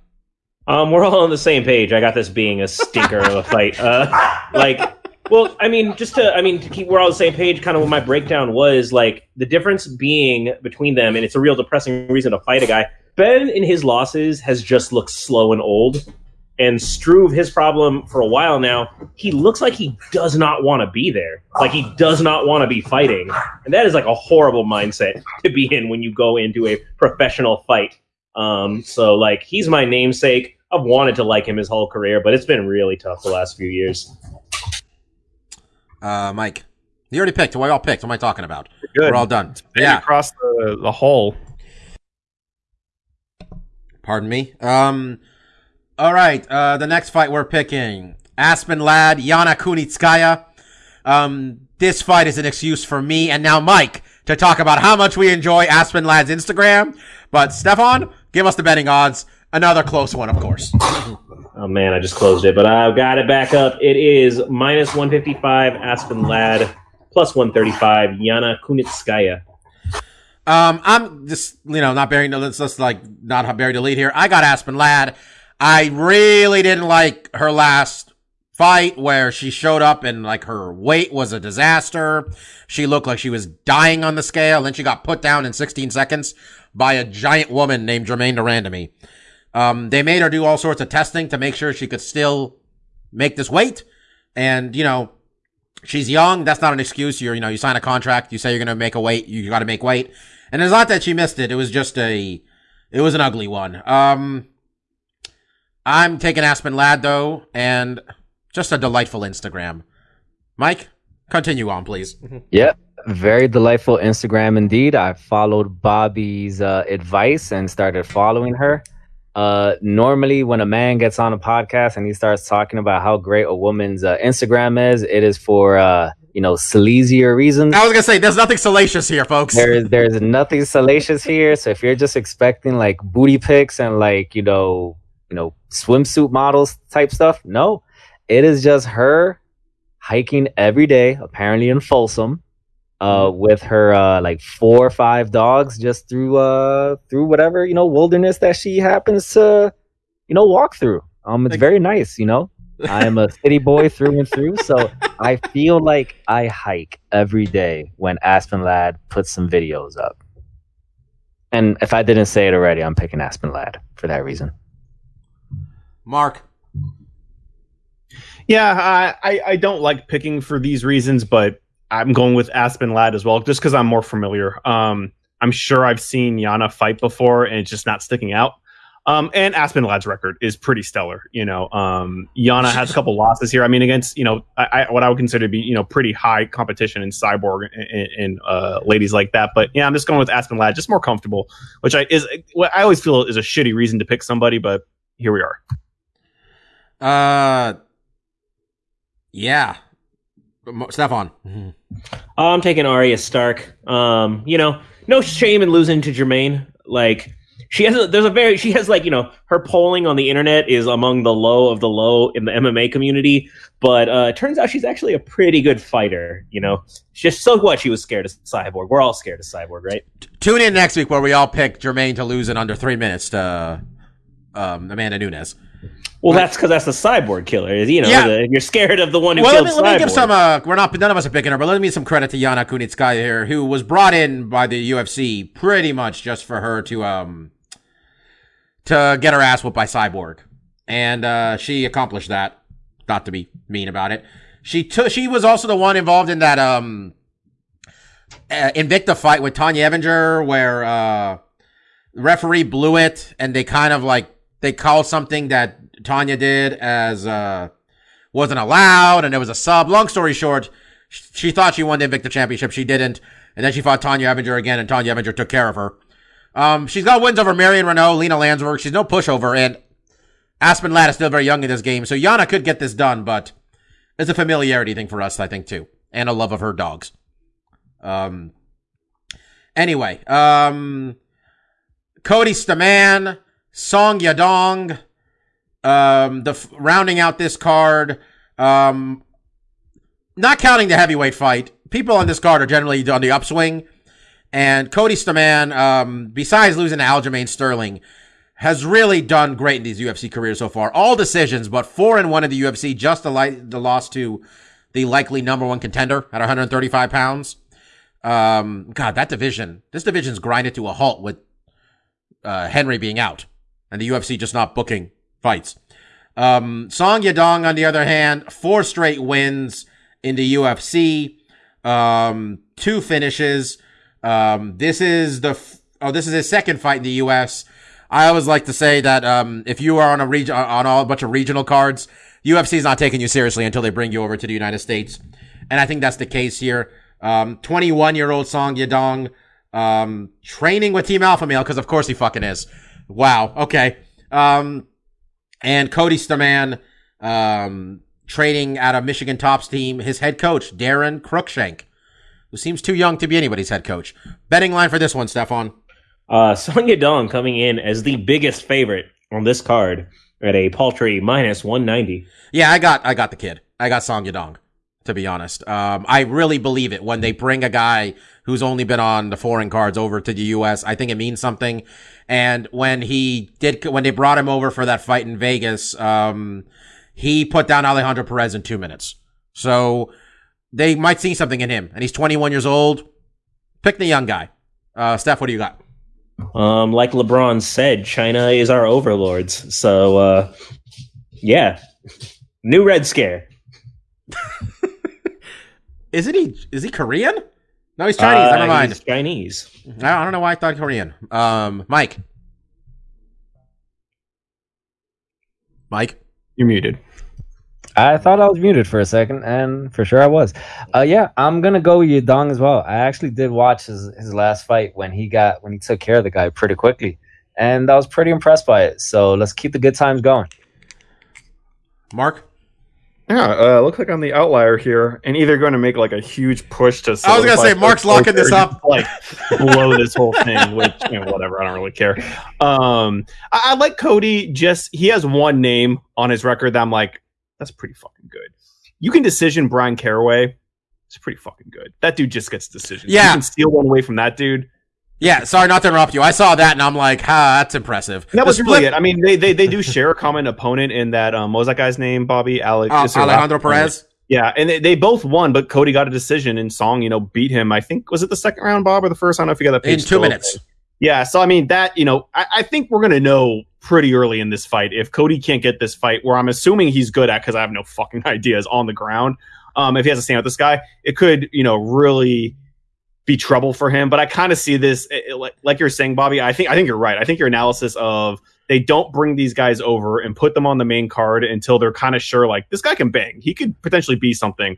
Um, we're all on the same page. I got this being a stinker of a fight. Uh, (laughs) like, well, I mean, just to, I mean, to keep, we're all on the same page. Kind of what my breakdown was like the difference being between them, and it's a real depressing reason to fight a guy. Ben in his losses has just looked slow and old, and Struve, his problem for a while now, he looks like he does not want to be there. Like he does not want to be fighting, and that is like a horrible mindset to be in when you go into a professional fight. Um, so like he's my namesake. I've wanted to like him his whole career, but it's been really tough the last few years. Uh, Mike, you already picked. We all picked. What am I talking about? Good. We're all done. Ben Yeah. across the, the hole. Pardon me. Um, all right. Uh, the next fight we're picking Aspen Ladd, Yana Kunitskaya. Um, this fight is an excuse for me and now Mike to talk about how much we enjoy Aspen Ladd's Instagram. But Stefan, give us the betting odds. Another close one, of course. (laughs) Oh man, I just closed it, but I've got it back up. It is minus 155 Aspen Ladd, plus 135 Yana Kunitskaya. Um, I'm just, you know, not bearing, let's just like not bury the lead here. I got Aspen Ladd. I really didn't like her last fight where she showed up and like her weight was a disaster. She looked like she was dying on the scale. Then she got put down in 16 seconds by a giant woman named Germaine de Randamie. Um, they made her do all sorts of testing to make sure she could still make this weight. And, you know, she's young. That's not an excuse. You're, you know, you sign a contract. You say you're going to make a weight. You got to make weight. And it's not that she missed it. It was just a, it was an ugly one. Um, I'm taking Aspen Ladd though, and just a delightful Instagram. Mike, continue on, please. (laughs) Yeah, Very delightful Instagram indeed. I followed Bobby's uh, advice and started following her. Uh, normally, when a man gets on a podcast and he starts talking about how great a woman's uh, Instagram is, it is for uh, you know sleazier reasons. I was gonna say, there's nothing salacious here, folks. There's there's nothing salacious here. So if you're just expecting like booty pics and like you know you know swimsuit models type stuff, no, it is just her hiking every day, apparently in Folsom, uh, with her uh like four or five dogs, just through uh through whatever you know wilderness that she happens to you know walk through. Um, it's Like- very nice, you know. (laughs) I am a city boy through and through, so I feel like I hike every day when Aspen Ladd puts some videos up. And if I didn't say it already, I'm picking Aspen Ladd for that reason. Mark, Yeah, I, I, I don't like picking for these reasons, but I'm going with Aspen Ladd as well, just because I'm more familiar. Um, I'm sure I've seen Yana fight before, and it's just not sticking out. Um, and Aspen Ladd's record is pretty stellar. You know, um, Yana has a couple losses here. I mean, against you know, I, I, what I would consider to be you know pretty high competition in Cyborg and, and uh, ladies like that. But yeah, I'm just going with Aspen Ladd, just more comfortable, which I is what I always feel is a shitty reason to pick somebody, but here we are. uh, yeah, Stefan. Oh, I'm taking Arya Stark. Um, you know, no shame in losing to Germaine. Like she has a there's a very she has like, you know, her polling on the internet is among the low of the low in the MMA community, but uh it turns out she's actually a pretty good fighter, you know. Just so what she was scared of Cyborg. We're all scared of Cyborg, right? Tune in next week where we all pick Germaine to lose in under three minutes to um, Amanda Nunes. Well, that's because that's the cyborg killer. You know, Yeah. the, you're scared of the one who Well, let killed me, let me give some. Uh, we're not. None of us are picking her, but let me give some credit to Yana Kunitskaya here, who was brought in by the UFC pretty much just for her to um to get her ass whooped by Cyborg, and uh, she accomplished that. Not to be mean about it, she took. She was also the one involved in that um uh, Invicta fight with Tonya Evinger, where uh referee blew it, and they kind of like they called something that Tonya did as uh wasn't allowed, and there was a sub. Long story short, she thought she won the Invicta Championship, she didn't, and then she fought Tonya Evinger again, and Tonya Evinger took care of her. Um, she's got wins over Marion Reneau, Lina Länsberg. She's no pushover, and Aspen Ladd is still very young in this game, so Yana could get this done, but it's a familiarity thing for us, I think, too, and a love of her dogs. Um. Anyway, um, Cody Stamann, Song Yadong, um, the rounding out this card, um, not counting the heavyweight fight. People on this card are generally on the upswing, and Cody Stamann, um, besides losing to Aljamain Sterling, has really done great in these UFC careers so far. All decisions, but four and one in the UFC, just the, li- the loss to the likely number one contender at 135 pounds. Um, God, that division, this division's grinded to a halt with uh, Henry being out and the UFC just not booking fights. Um, Song Yadong, on the other hand, four straight wins in the UFC, um, two finishes. Um, this is the f- oh, this is his second fight in the US. I always like to say that um, if you are on a region on all a bunch of regional cards, UFC is not taking you seriously until they bring you over to the United States, and I think that's the case here. Um, 21 year old Song Yadong, um, training with Team Alpha Male because of course he fucking is. Wow. Okay. Um, and Cody Stamann, um, training at a Michigan Tops team. His head coach Daron Cruickshank, who seems too young to be anybody's head coach. Betting line for this one, Stefan. Uh, Song Yadong coming in as the biggest favorite on this card at a paltry minus 190. Yeah, I got I got the kid. I got Song Yadong. To be honest, um, I really believe it when they bring a guy who's only been on the foreign cards over to the U.S. I think it means something. And when he did, when they brought him over for that fight in Vegas, um, he put down Alejandro Perez in two minutes. So they might see something in him. And he's 21 years old. Pick the young guy. Uh, Steph, what do you got? Um, like LeBron said, China is our overlords. So, uh, yeah, new Red Scare. (laughs) Isn't he? Is he Korean? No, he's Chinese. Uh, Never mind. he's Chinese. I I don't know why I thought Korean. Um, Mike. Mike. You're muted. I thought I was muted for a second, and for sure I was. Uh, yeah, I'm gonna go with Yadong as well. I actually did watch his his last fight when he got when he took care of the guy pretty quickly, and I was pretty impressed by it. So let's keep the good times going. Mark. Yeah, uh, looks like I'm the outlier here, and either going to make like a huge push to. I was gonna say, Mark's locking this up. Like blow this whole thing, (laughs) which you know, whatever. I don't really care. Um, I, I like Cody. Just he has one name on his record that I'm like, that's pretty fucking good. You can decision Bryan Caraway. It's pretty fucking good. That dude just gets decisions. Yeah. you can steal one away from that dude. Yeah, sorry not to interrupt you. I saw that and I'm like, ha, that's impressive. That The was really it. I mean, they they, they do share a common opponent in that. Um, what was that guy's name? Bobby Alex Uh, Alejandro? Perez. Yeah, and they, they both won, but Cody got a decision, and Song, you know, beat him. I think was it the second round, Bob, or the first? I don't know if you got that In page two minutes. Yeah, so I mean that you know, I, I think we're gonna know pretty early in this fight if Cody can't get this fight, where I'm assuming he's good at because I have no fucking (laughs) ideas on the ground. Um, if he has to stand with this guy, it could you know really be trouble for him. But I kind of see this it- it- like, like you're saying, Bobby. I think I think you're right. I think your analysis of they don't bring these guys over and put them on the main card until they're kind of sure like this guy can bang. He could potentially be something.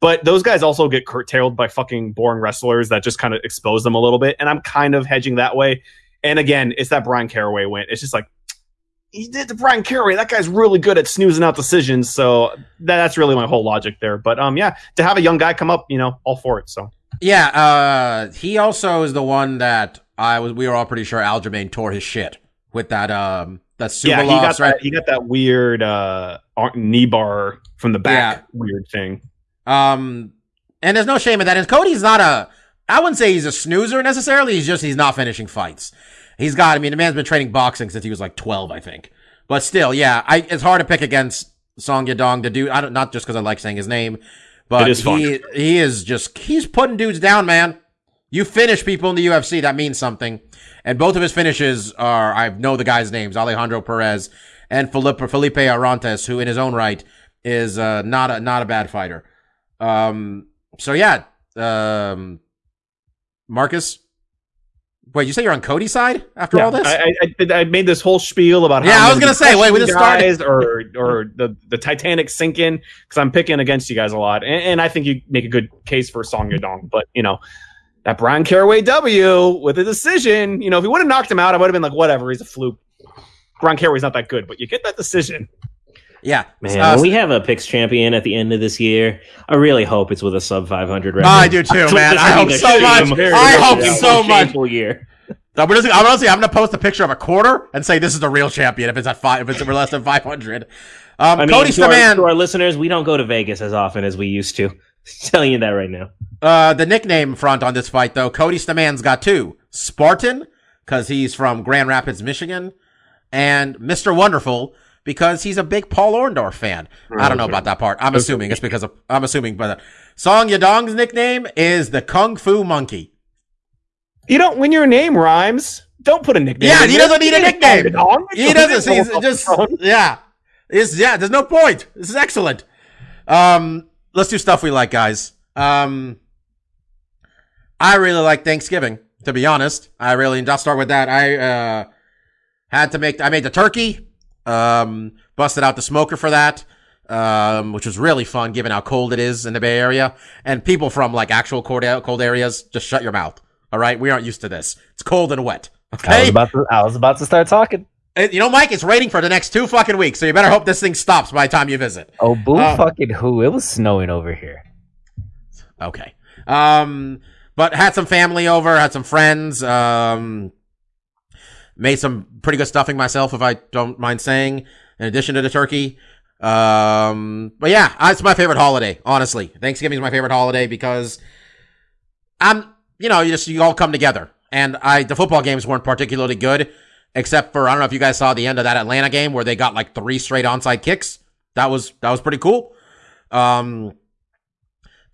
But those guys also get curtailed by fucking boring wrestlers that just kind of expose them a little bit. And I'm kind of hedging that way. And again, it's that Bryan Caraway win. It's just like he did to Bryan Caraway. That guy's really good at snoozing out decisions. So that, that's really my whole logic there. But um, yeah, to have a young guy come up, you know, all for it. So Yeah, uh, he also is the one that I was. We were all pretty sure Aljamain tore his shit with that. Um, that super yeah, he loss, got right? that. He got that weird uh knee bar from the back. Weird thing. Um, and there's no shame in that. And Cody's not a. I wouldn't say he's a snoozer necessarily. He's just he's not finishing fights. He's got. I mean, the man's been training boxing since he was like 12, I think. But still, yeah, I it's hard to pick against Song Yadong, the dude. I don't not just because I like saying his name, but It is fun. he he is just he's putting dudes down, man. You finish people in the UFC, that means something. And both of his finishes are I know the guys' names, Alejandro Perez and Felipe Felipe Arantes, who in his own right is uh, not a not a bad fighter. Um, so yeah, um, Marcus, Wait, you say you're on Cody's side after all this? I, I, I, I made this whole spiel about how Yeah, I'm was gonna say, wait, we just started- or or the the Titanic sinking because I'm picking against you guys a lot, and, and I think you make a good case for Song Yadong, but you know. That Bryan Caraway W with a decision, you know, if he would have knocked him out, I would have been like, whatever, he's a fluke. Bryan Caraway's not that good, but you get that decision. Yeah, Man, Uh, we have a picks champion at the end of this year, I really hope it's with a sub 500 record. I do too, (laughs) man. I hope so much. I hope so much. Year. I'm honestly, I'm honestly, I'm gonna post a picture of a quarter and say this is the real champion if it's at five, if it's less than 500. Um, I mean, Cody to, our, Stamann, to our listeners, we don't go to Vegas as often as we used to. (laughs) telling you that right now. uh, the nickname front on this fight though, Cody Stamann's got two: Spartan because he's from Grand Rapids, Michigan, and Mr. Wonderful because he's a big Paul Orndorff fan. I don't know about that part. I'm assuming it's because of I'm assuming, but Song Yadong's nickname is the Kung Fu Monkey. You don't when your name rhymes. Don't put a nickname. Yeah, he doesn't need a nickname. He doesn't. He's just yeah. It's yeah. There's no point. This is excellent. Um, let's do stuff we like, guys. Um, I really like Thanksgiving. To be honest, I really. And I'll start with that. I uh had to make. I made the turkey. Um, busted out the smoker for that. Um, which was really fun given how cold it is in the Bay Area. And people from like actual cold, cold areas, just shut your mouth. All right. We aren't used to this. It's cold and wet. I was Okay. about to. I was about to start talking. Uh, You know, Mike, it's raining for the next two fucking weeks, so you better hope this thing stops by the time you visit. Oh, boo Uh, fucking who? It was snowing over here. Okay. Um, but had some family over, had some friends, um, made some pretty good stuffing myself, if I don't mind saying, in addition to the turkey. Um, but yeah, it's my favorite holiday, honestly. Thanksgiving is my favorite holiday because I'm, you know, you just, you all come together. And I, the football games weren't particularly good, except for, I don't know if you guys saw the end of that Atlanta game where they got like three straight onside kicks. That was, that was pretty cool. Um,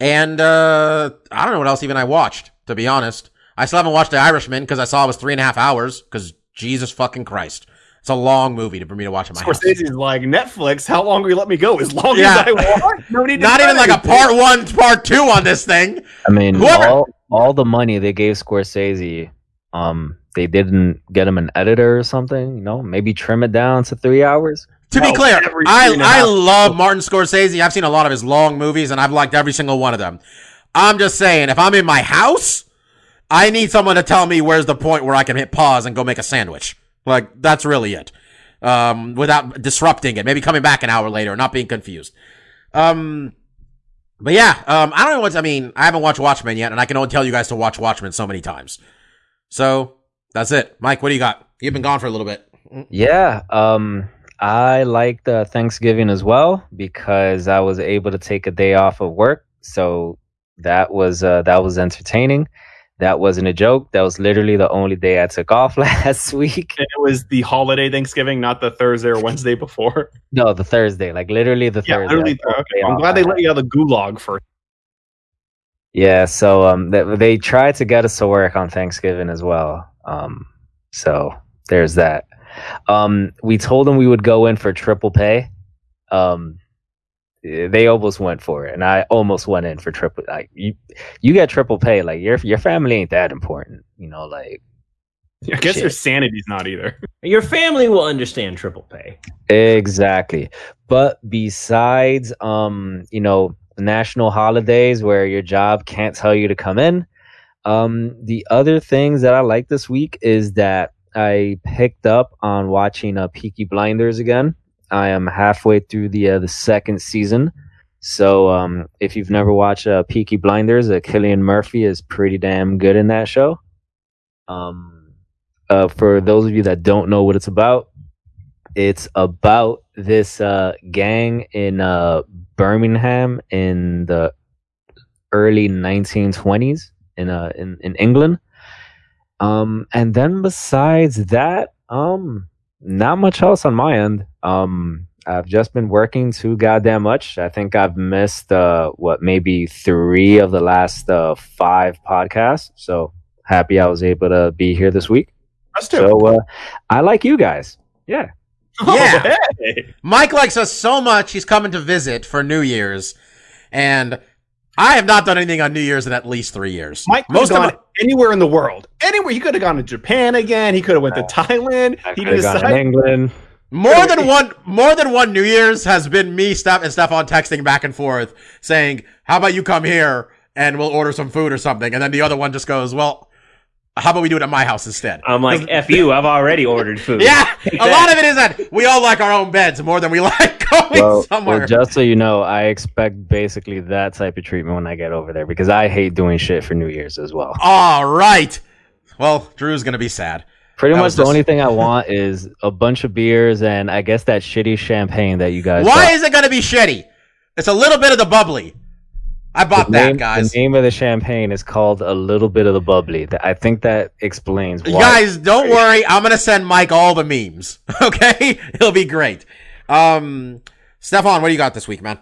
and uh, I don't know what else even I watched, to be honest. I still haven't watched The Irishman because I saw it was three and a half hours because Jesus fucking Christ. It's a long movie to, for me to watch in my house. Scorsese's like Netflix. How long will you let me go? As long Yeah. as I want. (laughs) No need to Not even cut like a part one, part two on this thing. I mean, Whoever- all all the money they gave Scorsese, um, they didn't get him an editor or something. You know, maybe trim it down to three hours. To be clear, every I, three and a I half. love Martin Scorsese. I've seen a lot of his long movies and I've liked every single one of them. I'm just saying, if I'm in my house, I need someone to tell me where's the point where I can hit pause and go make a sandwich. Like, that's really it. Um, without disrupting it. Maybe coming back an hour later, not being confused. Um, but yeah, um, I don't know what, I mean, I haven't watched Watchmen yet and I can only tell you guys to watch Watchmen so many times. So, that's it. Mike, what do you got? You've been gone for a little bit. Yeah. Um, I liked uh, Thanksgiving as well because I was able to take a day off of work, so that was uh, that was entertaining. That wasn't a joke. That was literally the only day I took off (laughs) last week. And it was the holiday Thanksgiving, not the Thursday or Wednesday before. (laughs) No, the Thursday, like literally the Yeah, Thursday. literally. okay. I'm glad they let you out of the gulag first. Yeah, so um, they, they tried to get us to work on Thanksgiving as well. Um, so there's that. Um, we told them we would go in for triple pay. Um, they almost went for it, and I almost went in for triple. Like you, you get triple pay. Like your your family ain't that important, you know. Like I guess Shit. your sanity's not either. (laughs) Your family will understand triple pay. Exactly. But besides um, you know, national holidays where your job can't tell you to come in, um, the other things that I like this week is that I picked up on watching uh, Peaky Blinders again. I am halfway through the uh, the second season. So um, if you've never watched uh, Peaky Blinders, uh, Cillian Murphy is pretty damn good in that show. Um, uh, for those of you that don't know what it's about, it's about this uh, gang in uh, Birmingham in the early 1920s in uh, in, in England. Um, and then besides that, um, not much else on my end. Um, I've just been working too goddamn much. I think I've missed uh, what maybe three of the last uh, five podcasts. So happy I was able to be here this week. Us too. So uh, I like you guys. Yeah. (laughs) Yeah. hey. Mike likes us so much, he's coming to visit for New Year's. And I have not done anything on New Year's in at least three years. Mike Most most of gone it. Anywhere in the world, anywhere he could have gone to Japan again. He could have went to Thailand. I He could have gone to decided. England. More than one, more than one New Year's has been me, Steph, and Stefan texting back and forth saying, "How about you come here and we'll order some food or something?" And then the other one just goes, "Well, how about we do it at my house instead?" I'm like, F you, I've already ordered food. Yeah, (laughs) a lot of it is that we all like our own beds more than we (laughs) like going Well, somewhere. well, just so you know, I expect basically that type of treatment when I get over there because I hate doing shit for New Year's as well. all right. Well, Drew's gonna be sad. Pretty That much the just- only thing I want is a bunch of beers and I guess that shitty champagne that you guys. Why bought. is it gonna be shitty? It's a little bit of the bubbly. I bought the that, name, guys. The name of the champagne is called a little bit of the bubbly. I think that explains why. Guys, don't worry. I'm gonna send Mike all the memes. (laughs) Okay, it'll be great. Um, Stefan, what do you got this week, man?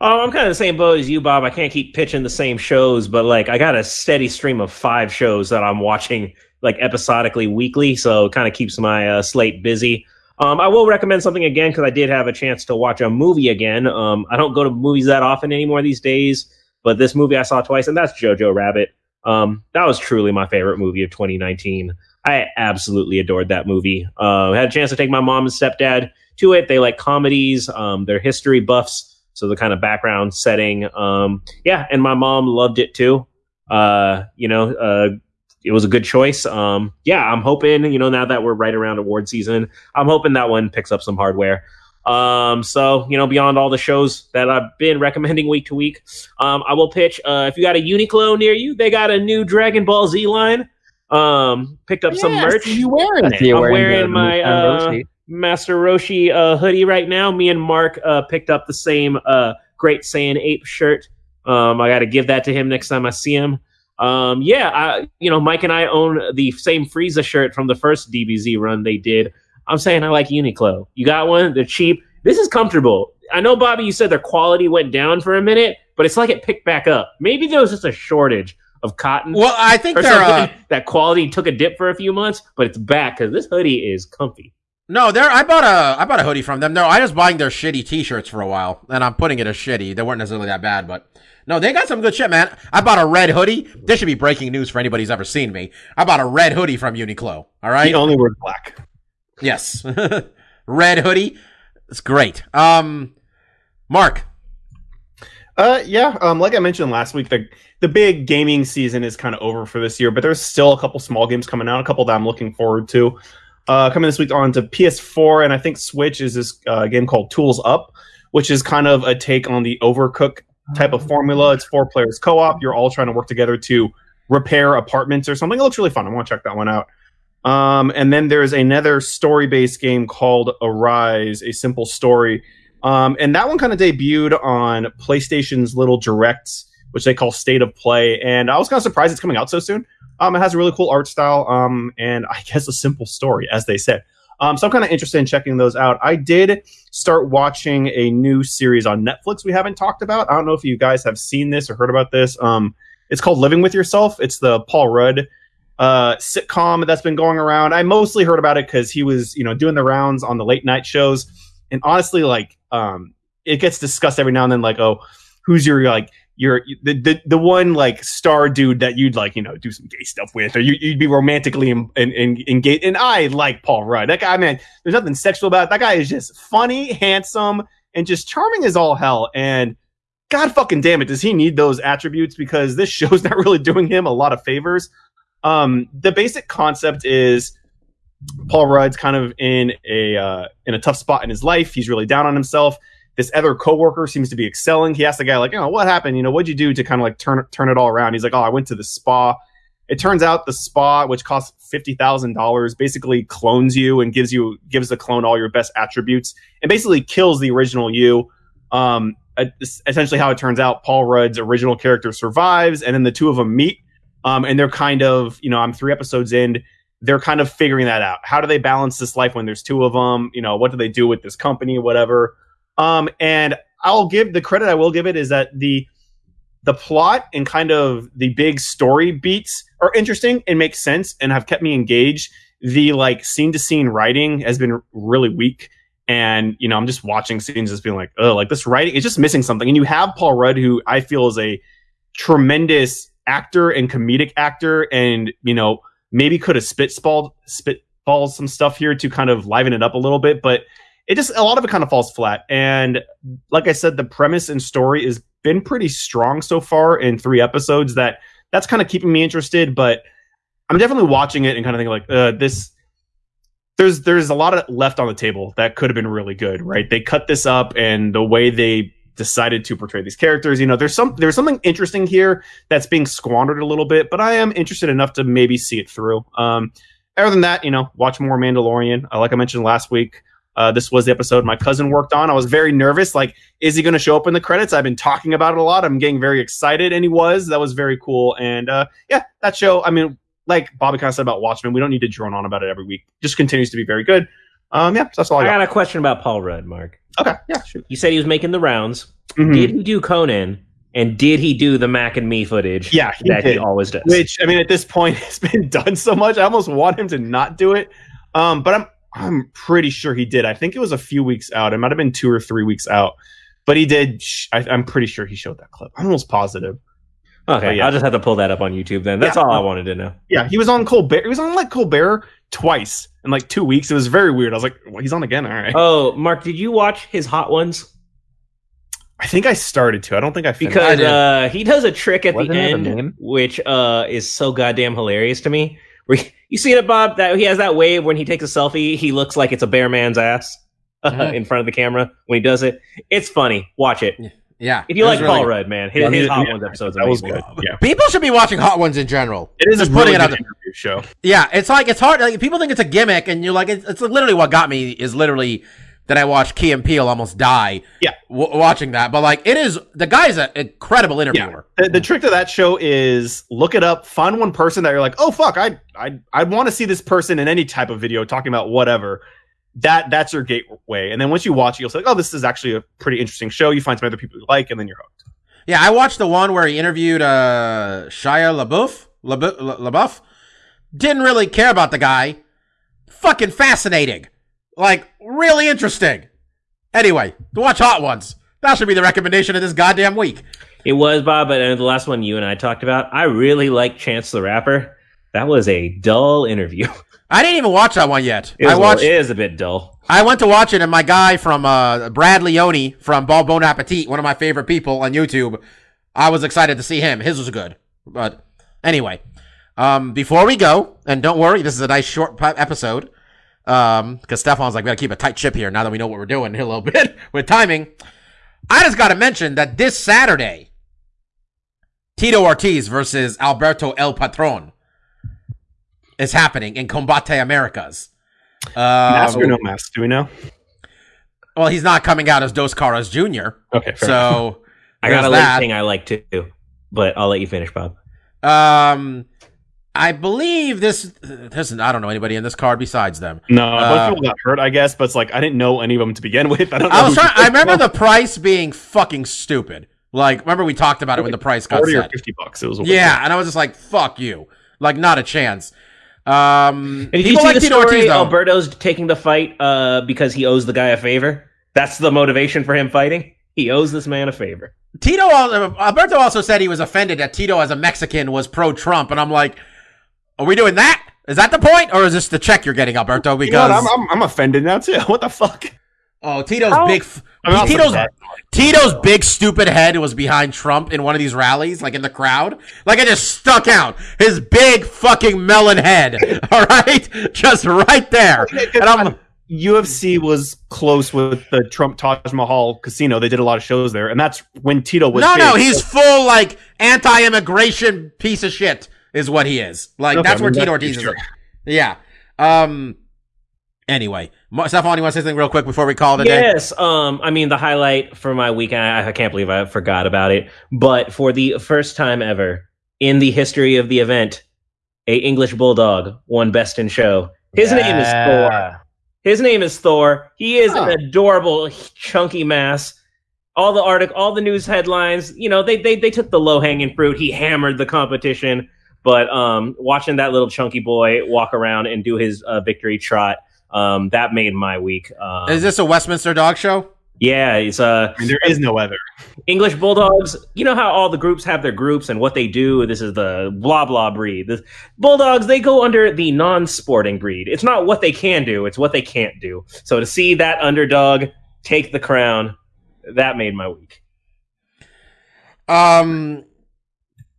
Oh, I'm kind of the same boat as you, Bob. I can't keep pitching the same shows, but like I got a steady stream of five shows that I'm watching like episodically weekly, so it kind of keeps my uh, slate busy. Um, I will recommend something again because I did have a chance to watch a movie again. Um, I don't go to movies that often anymore these days, but this movie I saw twice, and that's Jojo Rabbit. Um, that was truly my favorite movie of 2019. I absolutely adored that movie. Uh, had a chance to take my mom and stepdad to it. They like comedies. Um, they're history buffs, so the kind of background setting. Um, yeah, and my mom loved it too. Uh, you know, uh, it was a good choice. Um, yeah, I'm hoping. You know, now that we're right around award season, I'm hoping that one picks up some hardware. Um, so you know, beyond all the shows that I've been (laughs) recommending week to week, um, I will pitch. Uh, if you got a Uniqlo near you, they got a new Dragon Ball Z line. Um, picked up some merch. You wearing it? I'm wearing wearing my, uh, sheet. Master Roshi uh, hoodie right now. Me and Mark uh, picked up the same uh, Great Saiyan Ape shirt. Um, I got to give that to him next time I see him. Um, yeah, I, you know, Mike and I own the same Frieza shirt from the first DBZ run they did. I'm saying I like Uniqlo. You got one? They're cheap. This is comfortable. I know, Bobby, you said their quality went down for a minute, but it's like it picked back up. Maybe there was just a shortage of cotton Well, I think uh, that quality took a dip for a few months, but it's back because this hoodie is comfy. no, they're. I bought a I bought a hoodie from them. No, I was buying their shitty T-shirts for a while, and I'm putting it as shitty. They weren't necessarily that bad, but no, they got some good shit, man. I bought a red hoodie. This should be breaking news for anybody who's ever seen me. I bought a red hoodie from Uniqlo. All right. He only wears black. Yes. (laughs) red hoodie. It's great. Um, Mark. Uh, yeah. Um, like I mentioned last week, the the big gaming season is kind of over for this year, but there's still a couple small games coming out. A couple that I'm looking forward to. Uh, coming this week on to PS4 and I think Switch is this uh, game called Tools Up, which is kind of a take on the Overcook type of formula. It's four players co-op. You're all trying to work together to repair apartments or something. It looks really fun. I want to check that one out. Um, and then there's another story-based game called Arise, a simple story. Um, and that one kind of debuted on PlayStation's little directs, which they call State of Play. And I was kind of surprised it's coming out so soon. Um, it has a really cool art style, um, and I guess a simple story, as they said. Um, so I'm kind of interested in checking those out. I did start watching a new series on Netflix we haven't talked about. I don't know if you guys have seen this or heard about this. Um, it's called Living with Yourself. It's the Paul Rudd uh, sitcom that's been going around. I mostly heard about it because he was, you know, doing the rounds on the late night shows. And honestly, like, um, it gets discussed every now and then, like, oh, who's your like your the, the the one like star dude that you'd like, you know, do some gay stuff with, or you, you'd be romantically in, in, in, engaged. And I like Paul Rudd. That guy, man, there's nothing sexual about it. That guy is just funny, handsome, and just charming as all hell. And God fucking damn it, does he need those attributes? Because this (laughs) show's not really doing him a lot of favors. Um, the basic concept is Paul Rudd's kind of in a uh, in a tough spot in his life. He's really down on himself. This other coworker seems to be excelling. He asks the guy like, you "Oh, what happened? You know, what'd you do to kind of like turn turn it all around?" He's like, "Oh, I went to the spa." It turns out the spa, which costs fifty thousand dollars, basically clones you and gives you gives the clone all your best attributes and basically kills the original you. Um, essentially, how it turns out, Paul Rudd's original character survives, and then the two of them meet. Um, and they're kind of, you know, I'm three episodes in. They're kind of figuring that out. How do they balance this life when there's two of them? You know, what do they do with this company, whatever. Um, and I'll give the credit I will give it is that the the plot and kind of the big story beats are interesting and make sense and have kept me engaged. The like scene to scene writing has been really weak. And, you know, I'm just watching scenes just being like, oh, like this writing is just missing something. And you have Paul Rudd, who I feel is a tremendous actor and comedic actor. And, you know, maybe could have spitballed spitballed some stuff here to kind of liven it up a little bit, but it just a lot of it kind of falls flat. And like I said, the premise and story has been pretty strong so far in three episodes. That that's kind of keeping me interested, but I'm definitely watching it and kind of thinking like uh, this. There's there's a lot of left on the table that could have been really good, right? They cut this up, and the way they decided to portray these characters, you know, there's some there's something interesting here that's being squandered a little bit, but I am interested enough to maybe see it through. Um, other than that, you know, watch more Mandalorian. Uh, like I mentioned last week, uh, this was the episode my cousin worked on. I was very nervous. Like, is he going to show up in the credits? I've been talking about it a lot. I'm getting very excited, and he was. That was very cool. And uh, yeah, that show. I mean, like Bobby kind of said about Watchmen, we don't need to drone on about it every week. Just continues to be very good. Um, yeah, so that's all I I got. got a question about Paul Rudd, Mark. Okay, yeah, shoot. You said he was making the rounds. Mhm. Did he do Conan? And did he do the Mac and Me footage? Yeah, he that he always does. Which I mean, at this point, (laughs) it's been done so much. I almost want him to not do it. Um, but I'm I'm pretty sure he did. I think it was a few weeks out. It might have been two or three weeks out. But he did. Sh- I, I'm pretty sure he showed that clip. I'm almost positive. okay, yeah. I'll just have to pull that up on YouTube then. That's Yeah. all I wanted to know. Yeah, he was on Colbert. He was on like Colbert twice in like two weeks. It was very weird. I was like, well, he's on again. All right. Oh, Mark, did you watch his Hot Ones? I think I started to. I don't think I finished. Because uh, he does a trick at Wasn't the end, which uh, is so goddamn hilarious to me. Where (laughs) you see it, Bob? That he has that wave when he takes a selfie, he looks like it's a bear man's ass (laughs) uh, Mhm. in front of the camera when he does it. It's funny. Watch it. Yeah. If you like was really Paul good. Rudd, man, his, Yeah, his Hot yeah. Ones episodes that was good. Yeah, People should be watching Hot Ones in general. it is Just a putting really it good out there. interview show. Yeah, it's like it's hard. Like, people think it's a gimmick, and you're like, it's, it's literally what got me is literally that I watched Key and Peele almost die. Yeah. w- watching that. But like, it is the guy's an incredible interviewer. The, the trick to that show is look it up, find one person that you're like, oh fuck, I I I want to see this person in any type of video talking about whatever. That that's your gateway, and then once you watch it, you'll say, oh, this is actually a pretty interesting show. You find some other people you like, and then you're hooked. Yeah, I watched the one where he interviewed uh Shia LaBeouf. LaBeouf. LaBeouf. Didn't really care about the guy. Fucking fascinating. Like, really interesting. Anyway, to watch Hot Ones. That should be the recommendation of this goddamn week. It was Bob, but uh, the last one you and I talked about, I really like Chance the Rapper. That was a dull interview. (laughs) I didn't even watch that one yet. It I watched. little- it is a bit dull. I went to watch it, and my guy from uh, Brad Leone from Ball Bon Appetit, one of my favorite people on YouTube, I was excited to see him. His was good. But anyway, um, before we go, and don't worry, this is a nice short episode, um, because Stefan's like, we gotta keep a tight ship here now that we know what we're doing here a little (laughs) bit with timing. I just gotta mention that this Saturday, Tito Ortiz versus Alberto El Patron is happening in Combate Americas. Um, mask or no mask? Do we know? well, he's not coming out as Dos Caras Jr. Okay, fair. So I got a that. late thing I like too, but I'll let you finish, Bob. Um, I believe this. There's I don't know anybody in this card besides them. no, a bunch uh, of people got hurt, I guess, but it's like I didn't know any of them to begin (laughs) with. I don't. Know I was trying. I remember the price being fucking stupid. Like, remember we talked about it when the price got forty or fifty bucks. It was Yeah, and I was just like, "Fuck you!" Like, not a chance. Um, And did you see like the Tito story? Ortiz. Alberto's taking the fight uh, because he owes the guy a favor. That's the motivation for him fighting. He owes this man a favor. Tito Alberto also said he was offended that Tito as a Mexican was pro Trump, and I'm like, "Are we doing that? Is that the point, or is this the check you're getting, Alberto?" You know Because? I'm, I'm I'm offended now too. (laughs) What the fuck? oh, Tito's How- big. F- I'm not Tito's. Tito's big stupid head was behind Trump in one of these rallies, like in the crowd. Like it just stuck out. His big fucking melon head. (laughs) All right, just right there. And I'm UFC was close with the Trump Taj Mahal casino. They did a lot of shows there, and that's when Tito was. no, big. no. He's full like anti-immigration piece of shit. Is what he is. Like Okay, that's I where mean, Tito Ortiz is. sure. Yeah. Um. Anyway, Mo- Stefan, you want to say something real quick before we call it a day? Yes. Um. I mean, the highlight for my weekend. I, I can't believe I forgot about it. But for the first time ever in the history of the event, a English bulldog won Best in Show. His name is Thor. His name is Thor. He is Huh. an adorable, chunky mass. All the article, all the news headlines, you know, they they they took the low hanging fruit. He hammered the competition, but um, watching that little chunky boy walk around and do his uh, victory trot, um, that made my week. Um, Is this a Westminster dog show? Yeah, it's uh I mean, there is no other. English bulldogs. You know how all the groups have their groups and what they do. This is the blah blah breed. The bulldogs they go under the non-sporting breed. It's not what they can do; it's what they can't do. So to see that underdog take the crown, that made my week. Um,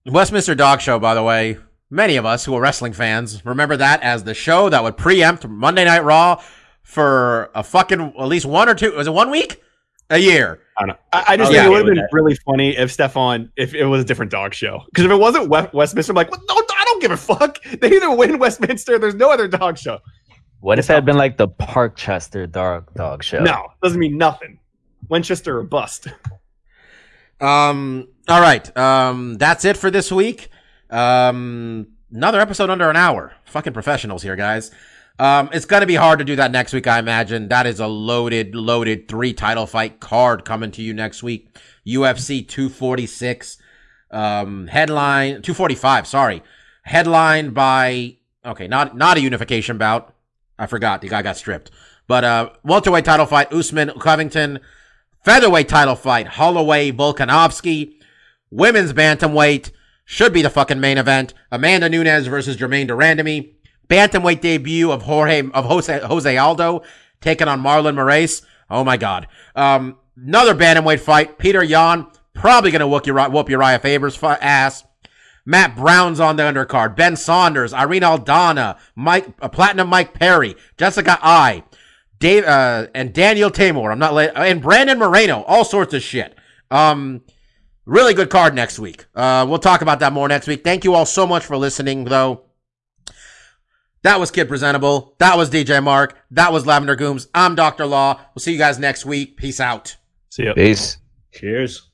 Westminster Dog Show, by the way, many of us who are wrestling fans remember that as the show that would preempt Monday Night Raw for a fucking at least one or two. Was it one week? A year. I don't know. I, I just Oh, think yeah. it would have been that. really funny if Stefan, if it was a different dog show. Because if it wasn't West, Westminster, I'm like, well, no, I don't give a fuck. (laughs) They either win Westminster. There's no other dog show. What if it had been like the Parkchester dog dog show? No, doesn't mean nothing. Winchester or bust. Um. All right. Um. That's it for this week. Um. Another episode under an hour. Fucking professionals here, guys. Um. It's gonna be hard to do that next week. I imagine that is a loaded, loaded three title fight card coming to you next week. UFC 246. Um. Headline 245. Sorry. Headlined by okay, not not a unification bout. I forgot the guy got stripped. But uh, welterweight title fight: Usman Covington. Featherweight title fight, Holloway Volkanovski. Women's bantamweight should be the fucking main event. Amanda Nunes versus Germaine de Randamie. Bantamweight debut of Jorge of Jose Jose Aldo taking on Marlon Moraes. Oh my god. Um, another bantamweight fight. Petr Yan probably gonna whoop Uriah, whoop Uriah Faber's fu- ass. Matt Brown's on the undercard. Ben Saunders, Irene Aldana, Mike, uh, Platinum Mike Perry, Jessica Eye, Dave, uh, and Daniel Tamor. I'm not late, and Brandon Moreno. All sorts of shit. Um, Really good card next week. Uh, we'll talk about that more next week. Thank you all so much for listening, though. That was Kid Presentable. That was DJ Mark. That was Lavender Gooms. I'm Dr. Law. We'll see you guys next week. Peace out. See ya. Peace. Cheers.